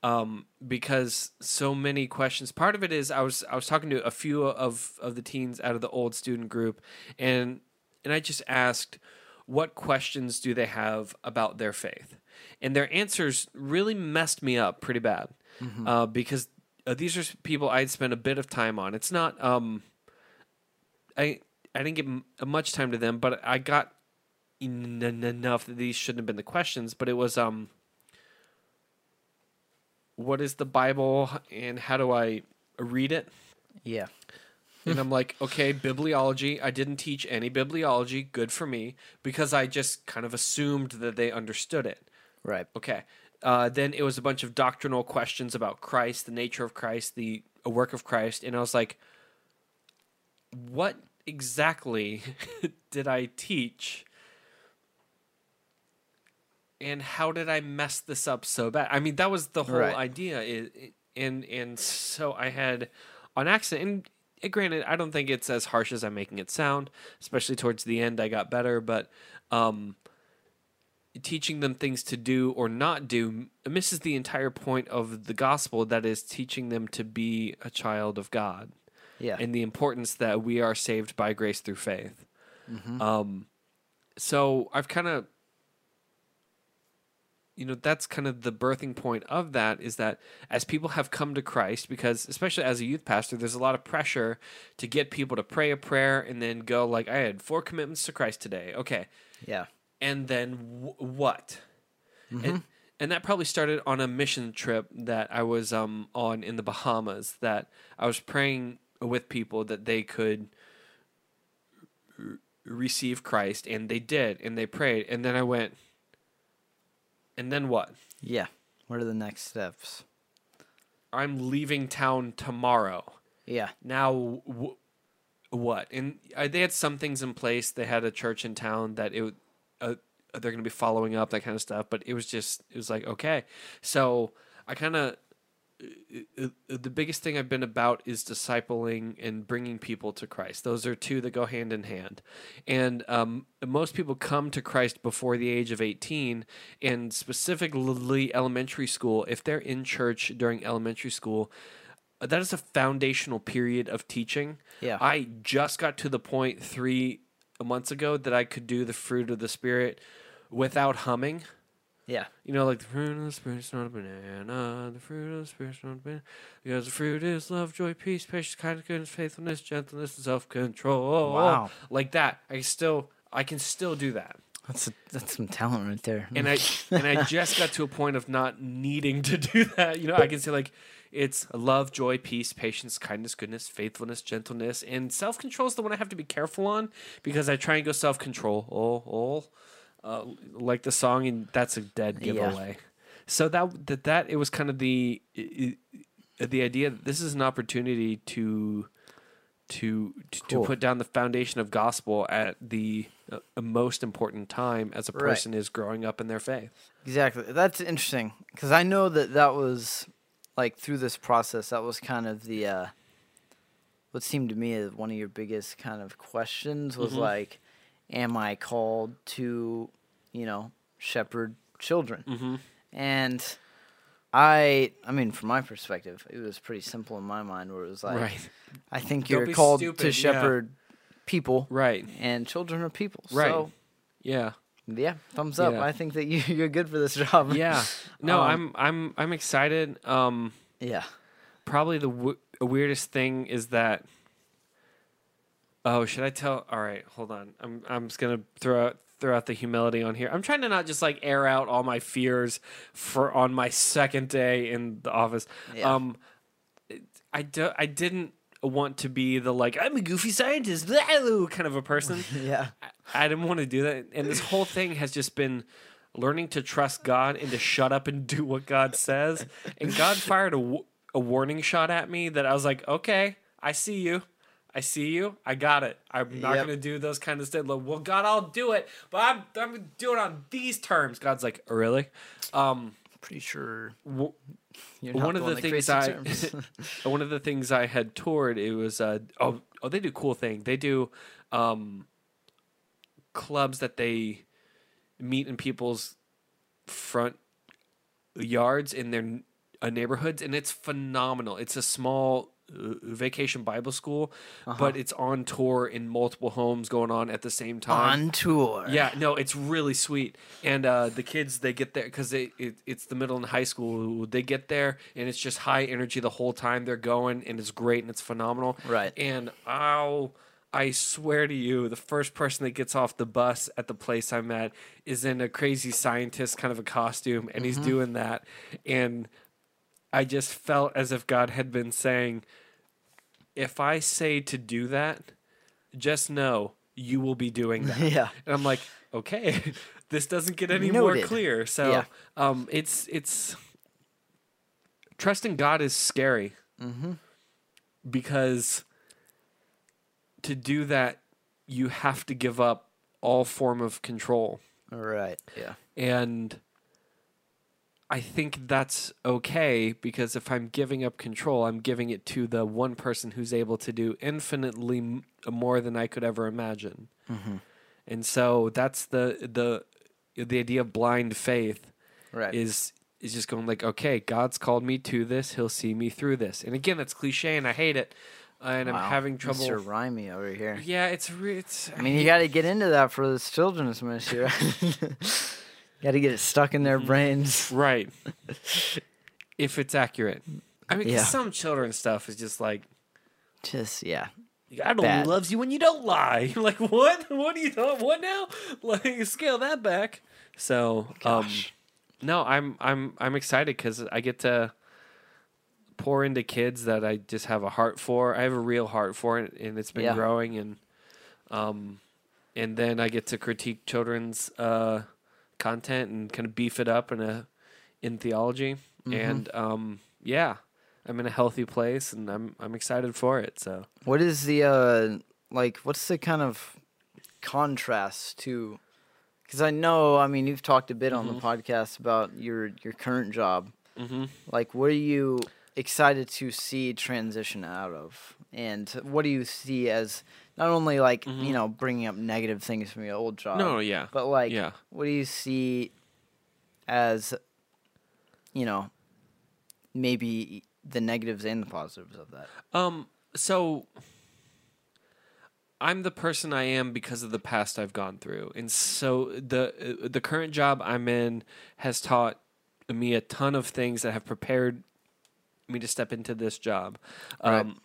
Um, because so many questions. Part of it is I was I was talking to a few of of the teens out of the old student group, and and I just asked, what questions do they have about their faith? And their answers really messed me up pretty bad, uh, because uh, these are people I'd spent a bit of time on. It's not um, I I didn't give m- much time to them, but I got enough that these shouldn't have been the questions. But it was um, what is the Bible and how do I read it? Yeah. And I'm like, okay, bibliology. I didn't teach any bibliology. Good for me because I just kind of assumed that they understood it. Right. Okay. Uh, then it was a bunch of doctrinal questions about Christ, the nature of Christ, the work of Christ, and I was like, what exactly did I teach? And how did I mess this up so bad? I mean, that was the whole Right. idea. i- And and so I had on accident. And uh, granted, I don't think it's as harsh as I'm making it sound. Especially towards the end, I got better. But um, teaching them things to do or not do misses the entire point of the gospel that is teaching them to be a child of God Yeah. and the importance that we are saved by grace through faith. Um, so I've kind of, you know, that's kind of the birthing point of that is that as people have come to Christ, because especially as a youth pastor, there's a lot of pressure to get people to pray a prayer and then go like, I had four commitments to Christ today. Okay, yeah. and then w- what? And, and that probably started on a mission trip that I was um, on in the Bahamas. That I was praying with people that they could r- receive Christ, and they did, and they prayed, and then I went, and then what? Yeah. What are the next steps? I'm leaving town tomorrow. Yeah. now w- what and uh, they had some things in place they had a church in town that it uh, they're going to be following up that kind of stuff but it was just it was like okay so i kind of the biggest thing I've been about is discipling and bringing people to Christ. Those are two that go hand in hand. And um, most people come to Christ before the age of 18, and specifically elementary school, if they're in church during elementary school, that is a foundational period of teaching. Yeah. I just got to the point three months ago that I could do the fruit of the Spirit without humming. Yeah. You know, like the fruit of the spirit's not a banana. The fruit of the spirit's not a banana. Because the fruit is love, joy, peace, patience, kindness, goodness, faithfulness, gentleness, and self-control. Wow. like that. I still, I can still do that. That's a, that's some talent right there. And I and I just got to a point of not needing to do that. You know, I can say like it's love, joy, peace, patience, kindness, goodness, faithfulness, gentleness, and self-control is the one I have to be careful on because I try and go self-control. Oh, oh. Uh, like the song, and that's a dead Yeah. giveaway. So that that that it was kind of the the idea that this is an opportunity to to to, Cool. to put down the foundation of gospel at the uh, most important time as a Right. person is growing up in their faith. Exactly. That's interesting because I know that that was like through this process. That was kind of the uh, what seemed to me one of your biggest kind of questions was Mhm. like, am I called to, you know, shepherd children? Mm-hmm. And I, I mean, from my perspective, it was pretty simple in my mind. Where it was like, right, I think Don't you're called stupid, to yeah. shepherd people, right, and children are people. Right. So yeah, yeah, thumbs up. Yeah. I think that you, you're good for this job. yeah. No, Um, I'm I'm I'm excited. Um, yeah. probably the w- weirdest thing is that. Oh, should I tell? All right, hold on. I'm I'm just gonna throw out throw out the humility on here. I'm trying to not just like air out all my fears for on my second day in the office. Yeah. Um, I do, I didn't want to be the like I'm a goofy scientist kind of a person. Yeah. I didn't want to do that. And this whole thing has just been learning to trust God and to shut up and do what God says. And God fired a, a warning shot at me that I was like, okay, I see you. I see you. I got it. I'm not Yep. going to do those kind of stuff. Like, well, God, I'll do it, but I'm, I'm to do it on these terms. God's like, oh, really? Um, Pretty sure w- one of the, the things I one of the things I had toured it was uh oh oh they do cool thing they do um clubs that they meet in people's front yards in their uh, neighborhoods and it's phenomenal it's a small Uh, vacation Bible school but uh-huh. it's on tour in multiple homes going on at the same time on tour. yeah, no, it's really sweet. And uh, the kids, they get there because it, it's the middle and high school. They get there and it's just high energy the whole time they're going, and it's great and it's phenomenal. Right. And I'll, I swear to you, the first person that gets off the bus at the place I'm at is in a crazy scientist kind of a costume, and he's mm-hmm. doing that, and I just felt as if God had been saying, if I say to do that, just know you will be doing that. Yeah. And I'm like, okay, this doesn't get any more clear. So Yeah. um, it's it's trusting God is scary Mm-hmm. because to do that you have to give up all form of control All right. Yeah. and I think that's okay because if I'm giving up control, I'm giving it to the one person who's able to do infinitely m- more than I could ever imagine. Mm-hmm. And so that's the the the idea of blind faith Right. is is just going like, okay, God's called me to this; He'll see me through this. And again, that's cliche, and I hate it, and I'm having trouble. Mr. Rhymey over here. Yeah, it's re- it's. I mean, you got to get into that for this children's ministry. Right? got to get it stuck in their Mm-hmm. brains. right. if it's accurate, I mean, 'cause Yeah. some children's stuff is just like. Just yeah. God only Bad. loves you when you don't lie. like what? What are you doing? What now? Like scale that back. So, um, no, I'm I'm I'm excited because I get to pour into kids that I just have a heart for. I have a real heart for it, and it's been Yeah. growing. And um, and then I get to critique children's uh content and kind of beef it up in a in theology. Mm-hmm. And um, yeah, I'm in a healthy place, and I'm I'm excited for it. So. What is the uh like? What's the kind of contrast to? Because I know, I mean, you've talked a bit on the podcast about your your current job. Mm-hmm. Like, what are you excited to see transition out of, and what do you see as not only like you know bringing up negative things from your old job, No, yeah. but like, Yeah. what do you see as, you know, maybe the negatives and the positives of that? Um. So I'm the person I am because of the past I've gone through, and so the the current job I'm in has taught me a ton of things that have prepared me to step into this job. Um, Right.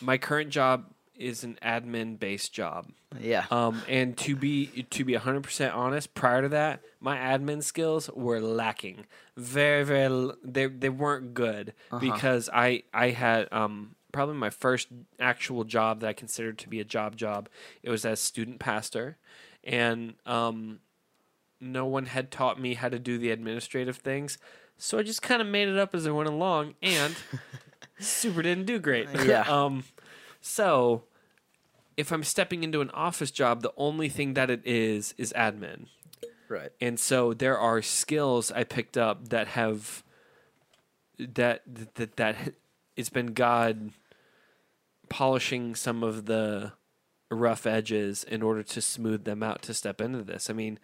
My current job is an admin based job. Yeah. Um, and to be to be hundred percent honest, prior to that, my admin skills were lacking. Very, very. They they weren't good because I I had um probably my first actual job that I considered to be a job job. It was as student pastor, and um, no one had taught me how to do the administrative things. So I just kind of made it up as I went along, and super didn't do great. Yeah. um, So, if I'm stepping into an office job, the only thing that it is is admin. Right. And so there are skills I picked up that have that that that it's been God polishing some of the rough edges in order to smooth them out to step into this. I mean,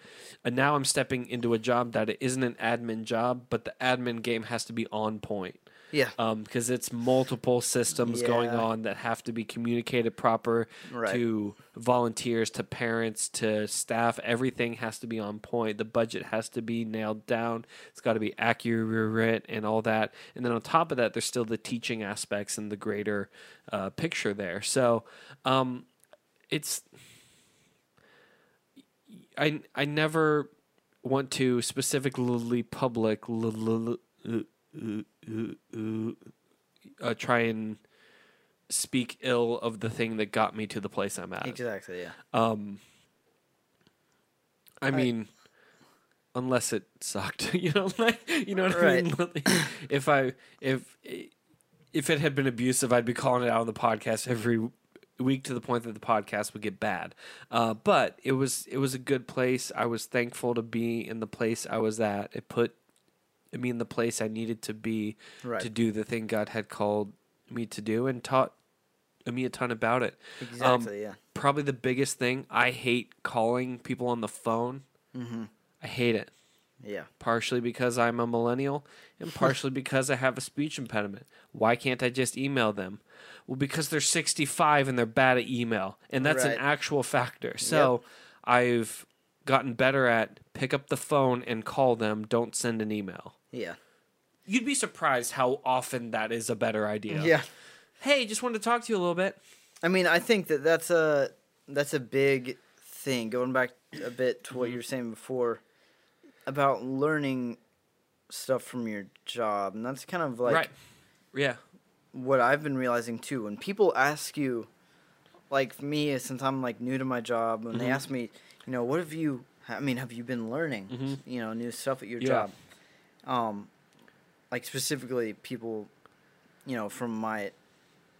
and now I'm stepping into a job that it isn't an admin job, but the admin game has to be on point Yeah. because it's multiple systems going on that have to be communicated proper Right. to volunteers, to parents, to staff. Everything has to be on point. The budget has to be nailed down. It's got to be accurate and all that. And then on top of that, there's still the teaching aspects and the greater uh, picture there. So um, it's I I never want to specifically public l- l- l- uh, try and speak ill of the thing that got me to the place I'm at. Exactly. Yeah. Um, I I- mean, unless it sucked, you know, like you know what I mean. if I if if it had been abusive, I'd be calling it out on the podcast every week to the point that the podcast would get bad. Uh, but it was it was a good place. I was thankful to be in the place I was at. It put me in the place I needed to be Right. to do the thing God had called me to do, and taught me a ton about it Exactly. yeah. probably the biggest thing. I hate calling people on the phone. Mm-hmm. I hate it. Yeah. Partially because I'm a millennial and partially because I have a speech impediment. Why can't I just email them? Well, because they're 65 and they're bad at email. And that's Right. an actual factor. So I've gotten better at pick up the phone and call them, don't send an email. Yeah. You'd be surprised how often that is a better idea. Yeah. Hey, just wanted to talk to you a little bit. I mean, I think that that's a that's a big thing. Going back a bit to what you were saying before about learning stuff from your job, and that's kind of like right. Yeah. what I've been realizing too. When people ask you, like me, since I'm like new to my job, when they Mhm. ask me, you know, what have you? I mean, have you been learning? Mhm. You know, new stuff at your Yeah. job. Um, like specifically people, you know, from my,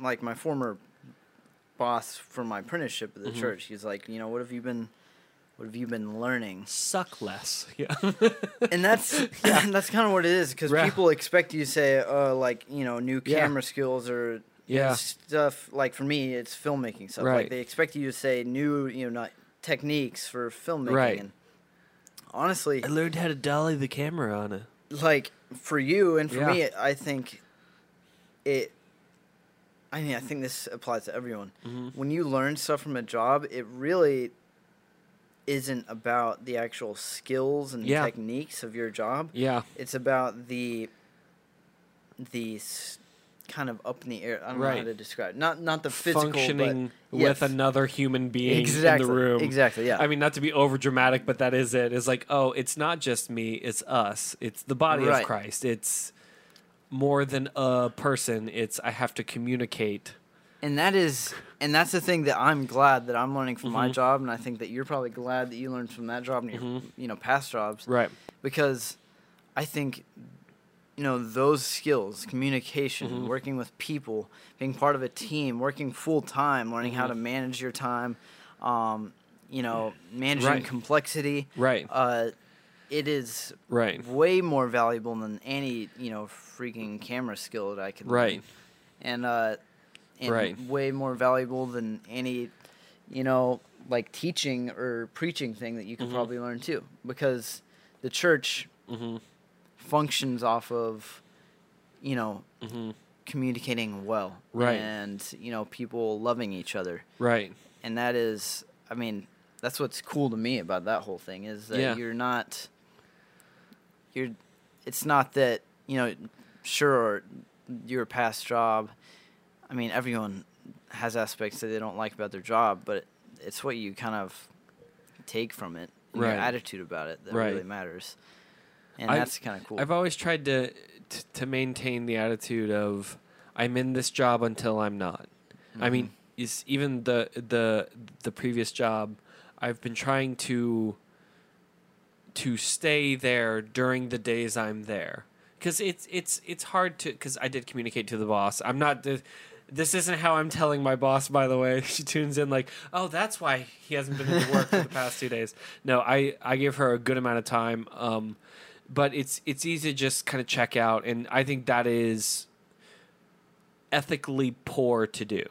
like my former boss from my apprenticeship at the Mhm. church. He's like, you know, what have you been? What have you been learning? Suck less. Yeah. and that's yeah, that's kind of what it is because Right. people expect you to say uh, like you know new Yeah. camera skills or Yeah. stuff like for me it's filmmaking stuff Right. like they expect you to say new you know not techniques for filmmaking Right. and honestly I learned how to dolly the camera on it. Like for you and for Yeah. me I think it I mean I think this applies to everyone Mhm. when you learn stuff from a job it really isn't about the actual skills and Yeah. techniques of your job Yeah. it's about the the kind of up in the air. I don't know how to describe. Not not the physical, Functioning but with yes. another human being exactly in the room. Exactly. Yeah. I mean, not to be over dramatic, but that is it. It's like, oh, it's not just me, it's us. It's the body Right. of Christ. It's more than a person. It's I have to communicate. and that is and that's the thing that I'm glad that I'm learning from my Mhm. job, and I think that you're probably glad that you learned from that job and your Mhm. you know past jobs Right. because I think you know those skills communication Mhm. working with people being part of a team working full time learning how Mhm. to manage your time um, you know managing Right. complexity Right. uh, it is Right. way more valuable than any you know freaking camera skill that I could learn. Right. and uh, and Right. way more valuable than any you know like teaching or preaching thing that you can Mhm. probably learn too because the church Mm-hmm. Functions off of you know Mm-hmm. communicating well Right. and you know people loving each other Right. and that is i mean that's what's cool to me about that whole thing is that Yeah. you're not you're it's not that you know sure your past job i mean everyone has aspects that they don't like about their job but it's what you kind of take from it Right. your attitude about it that Right. really matters and I- that's kind of cool I've always tried to, to to maintain the attitude of I'm in this job until I'm not. I mean, Mm-hmm. is even the the the previous job, I've been trying to to stay there during the days I'm there because it's it's it's hard to because I did communicate to the boss. I'm not the this isn't how I'm telling my boss, by the way. She tunes in like, oh, that's why he hasn't been into work for the past two days. No, I, I give her a good amount of time. Um, but it's it's easy to just kind of check out, and I think that is ethically poor to do.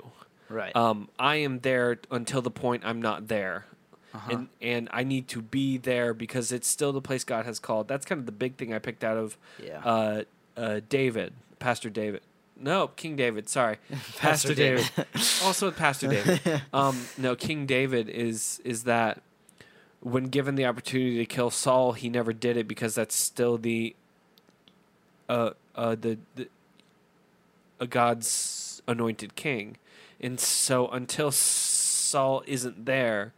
Right. Um, I am there until the point I'm not there. Uh-huh. And and I need to be there because it's still the place God has called. That's kind of the big thing I picked out of Yeah. uh, uh, David, Pastor David. No, King David. Sorry, Pastor, Pastor David. David. also with Pastor David. Um, no, King David is is that when given the opportunity to kill Saul, he never did it because that's still the uh uh the, the a God's anointed king, and so until Saul isn't there,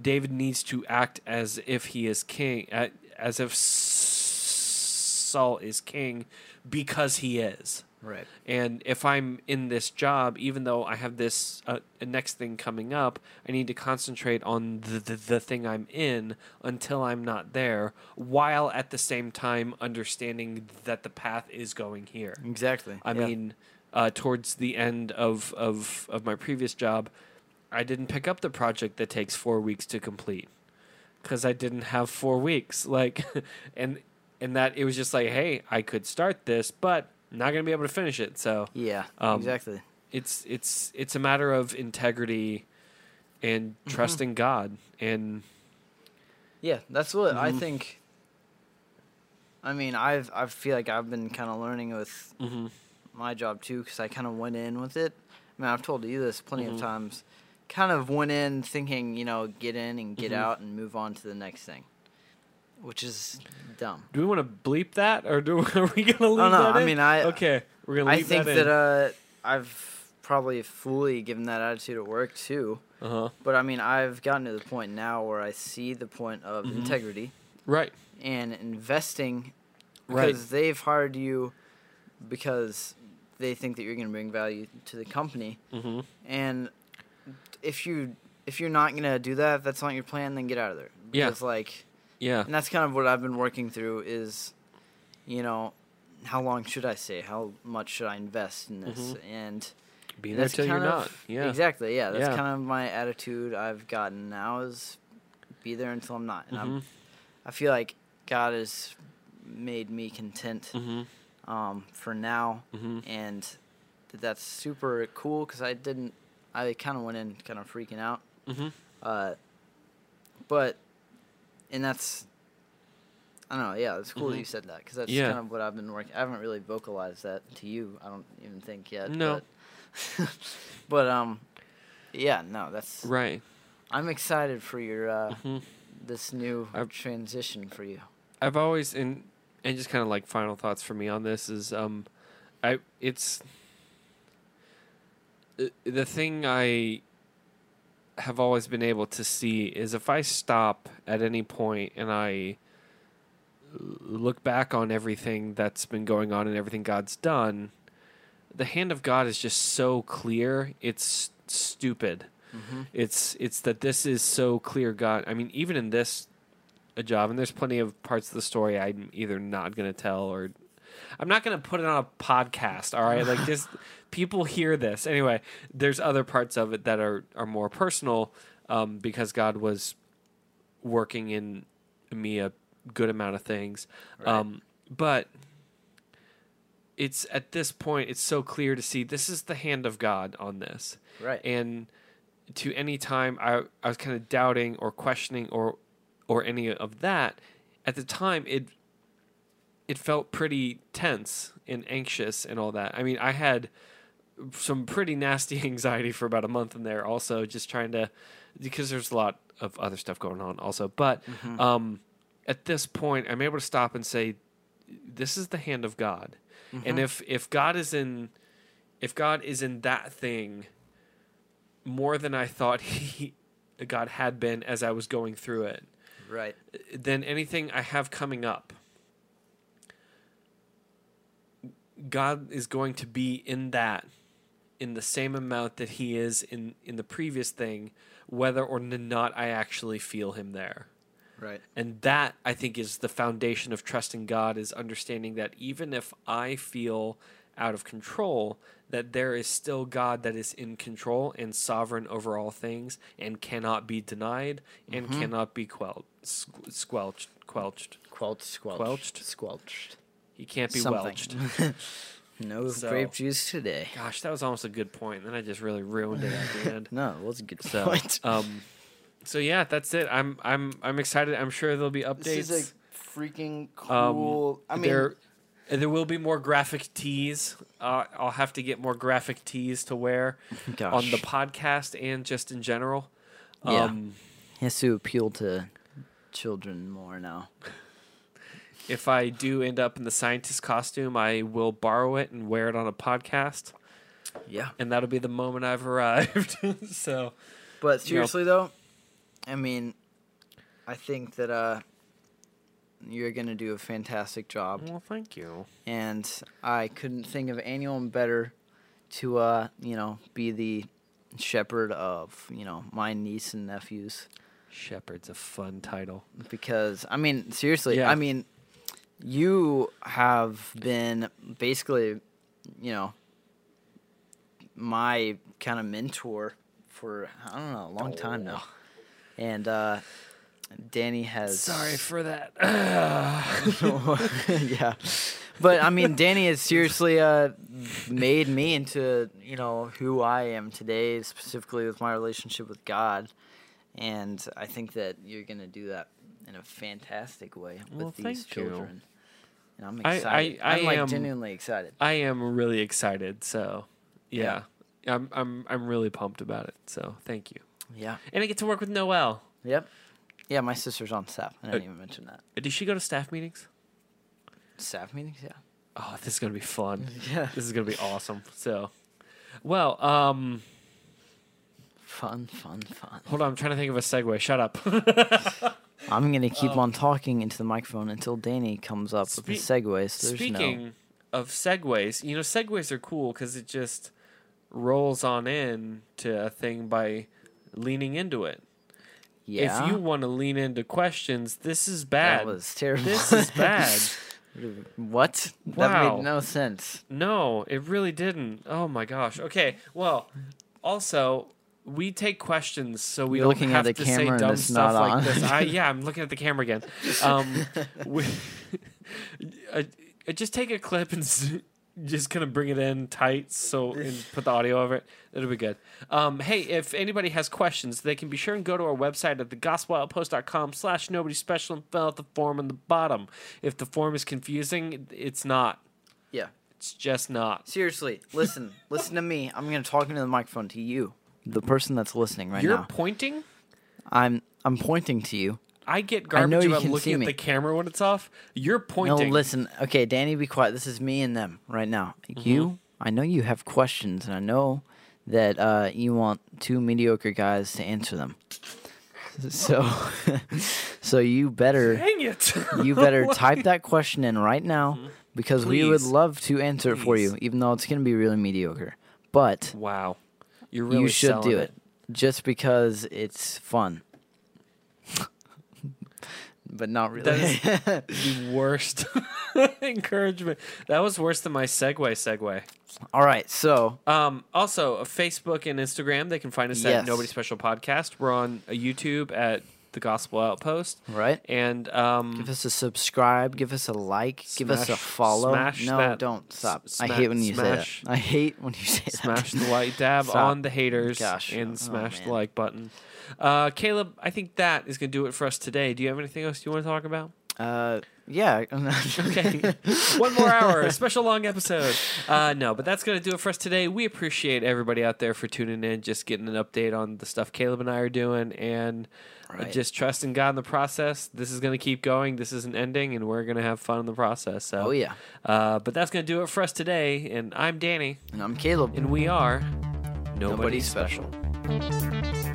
David needs to act as if he is king, as if Saul is king, because he is. Right. And if I'm in this job, even though I have this uh, next thing coming up, I need to concentrate on the, the, the thing I'm in until I'm not there, while at the same time understanding that the path is going here. Exactly. I Yeah. mean, uh, towards the end of, of, of my previous job, I didn't pick up the project that takes four weeks to complete because I didn't have four weeks. Like, and and that it was just like, hey, I could start this, but Not gonna be able to finish it. So Yeah. um, exactly. it's it's it's a matter of integrity and Mm-hmm. trusting God and Yeah, that's what I Mhm. think. I mean, I've I feel like I've been kind of learning with mhm, my job too because I kind of went in with it. I mean, I've told you this plenty of times. Kind of went in thinking, you know, get in and get Mhm. out and move on to the next thing, which is dumb. do we want to bleep that or do are we gonna leave no, that I in? mean, I- okay, we're gonna I leave think that, that, uh, I've probably fully given that attitude at work too. uh huh. But I mean, I've gotten to the point now where I see the point of Mhm. integrity Right. and investing Right. because they've hired you because they think that you're going to bring value to the company Mm-hmm. and if you if you're not going to do that if that's not your plan then get out of there Yeah. because like Yeah. and that's kind of what I've been working through is you know how long should I say how much should I invest in this Mhm. and Be there till you're of- not. Yeah. exactly yeah that's Yeah. kind of my attitude I've gotten now is be there until I'm not and Mhm. I'm I feel like God has made me content Mm-hmm. um, for now, Mm-hmm. and th- that's super cool because I didn't. I kind of went in kind of freaking out, Mm-hmm. uh, but and that's. I don't know. Yeah, it's cool that Mhm. you said that because that's Yeah. kind of what I've been working. I haven't really vocalized that to you. I don't even think yet. No. But, but um, yeah, no, that's. Right. I'm excited for your uh, hmm this new I've- transition for you. I've always and and just kind of like final thoughts for me on this is um, I it's the- the thing I have always been able to see is if I stop at any point and I look back on everything that's been going on and everything God's done, the hand of God is just so clear. It's stupid. Mm-hmm. It's it's that this is so clear God. I mean, even in this a job, and there's plenty of parts of the story I'm either not gonna tell or I'm not gonna put it on a podcast. All right, like just people hear this anyway. There's other parts of it that are are more personal um, because God was working in me a good amount of things. Right. Um, but it's at this point it's so clear to see this is the hand of God on this Right. and to any time I, I was kind of doubting or questioning or or any of that at the time it it felt pretty tense and anxious and all that i mean i had some pretty nasty anxiety for about a month in there also just trying to because there's a lot of other stuff going on also but Mhm. um at this point i'm able to stop and say this is the hand of god and Mhm. if if god is in if god is in that thing more than i thought he god had been as i was going through it right. then anything i have coming up god is going to be in that in the same amount that he is in in the previous thing whether or not i actually feel him there Right. and that i think is the foundation of trusting god is understanding that even if i feel out of control that there is still God that is in control and sovereign over all things and cannot be denied and Mm-hmm. cannot be quelled, squ- squelched, quelched. Quelched, squelched, Quelched? squelched. He can't be Something. welched. No So- grape juice today. Gosh, that was almost a good point. Then I just really ruined it at the end. No, it was a good So, point. um, so yeah, that's it. I'm I'm I'm excited. I'm sure there'll be updates. This is a freaking Um, cool. I mean, there, there will be more graphic tees. Uh, I'll have to get more graphic tees to wear on the podcast and just in general. Yeah. Um, he has to appeal to children more now. If I do end up in the scientist costume, I will borrow it and wear it on a podcast, Yeah. and that'll be the moment I've arrived. so, But You know- seriously though, I mean, I think that uh, you're gonna do a fantastic job, well, thank you. and I couldn't think of anyone better to uh, you know, be the shepherd of you know my niece and nephews. Shepherd's a fun title. because I mean seriously, Yeah. I mean you have been basically, you know, my kind of mentor for I don't know, a long time now. And uh Danny has Sorry for that. yeah. But I mean Danny has seriously uh made me into, you know, who I am today, specifically with my relationship with God. And I think that you're gonna do that in a fantastic way with these thank you. children. And I'm I- I- excited. I, I am like am- genuinely excited. I am really excited. So, yeah. Yeah. I'm I'm I'm really pumped about it. So, thank you. Yeah. And I get to work with Noel. Yep. Yeah, my sister's on staff. I didn't Uh, even mention that. Did she go to staff meetings? Staff meetings, yeah. Oh, this is gonna be fun. Yeah. This is gonna be awesome. So, well, um, Fun, fun, fun. hold on. I'm trying to think of a segue. Shut up. I'm gonna keep Um, on talking into the microphone until Danny comes up with the Spe- segues. So Speaking no of segues, you know, segues are cool because it just rolls on in to a thing by leaning into it. yeah. If you want to lean into questions, this is bad. That was terrible. This is bad. what? Wow. That made no sense. No, it really didn't. Oh my gosh. Okay. Well, also we take questions, so we You're don't have to say dumb stuff not like this. I, yeah, I'm looking at the camera again. Um, we, uh, uh, just take a clip and just kind of bring it in tight, so and put the audio over it. That'll be good. Um, hey, if anybody has questions, they can be sure and go to our website at thegospeloutpost.com slash nobody special and fill out the form on the bottom. If the form is confusing, it's not. Yeah. It's just not. Seriously, listen, listen to me. I'm gonna talk into the microphone to you, the person that's listening right now. You're now. pointing. I'm I'm pointing to you. I get I garbage know you about can looking see at me. the camera when it's off. You're pointing. No, listen. Okay, Danny, be quiet. This is me and them right now. Mm-hmm. You, I know you have questions, and I know that uh, you want two mediocre guys to answer them. So, so you better Dang it! you better type that question in right now because we would Mm-hmm. Please. love to answer it for you, even though it's gonna be really mediocre. But wow, you're really you should do it just because it's fun. but not really. That The worst encouragement. That was worse than my segue. Segue. All right, so Um, also, Facebook and Instagram. They can find us Yes. at Nobody Special Podcast. We're on uh, YouTube at The Gospel Outpost. right. And um, Give us a subscribe. Give us a like. give us a follow. smash no, that- don't stop. s- I hate when you smash- say that. I hate when you say that. smash the like dab Stop. on the haters Gosh. and Oh, smash the like button. Uh, Caleb, I think that is going to do it for us today. Do you have anything else you want to talk about? Uh, yeah. Okay. One more hour, a special long episode. Uh, no, but that's going to do it for us today. We appreciate everybody out there for tuning in, just getting an update on the stuff Caleb and I are doing, and uh, Right. just trusting God in the process. This is going to keep going. This isn't ending, and we're going to have fun in the process. So, oh yeah. uh, but that's going to do it for us today. And I'm Danny, And I'm Caleb. and we are Nobody, Nobody special. special.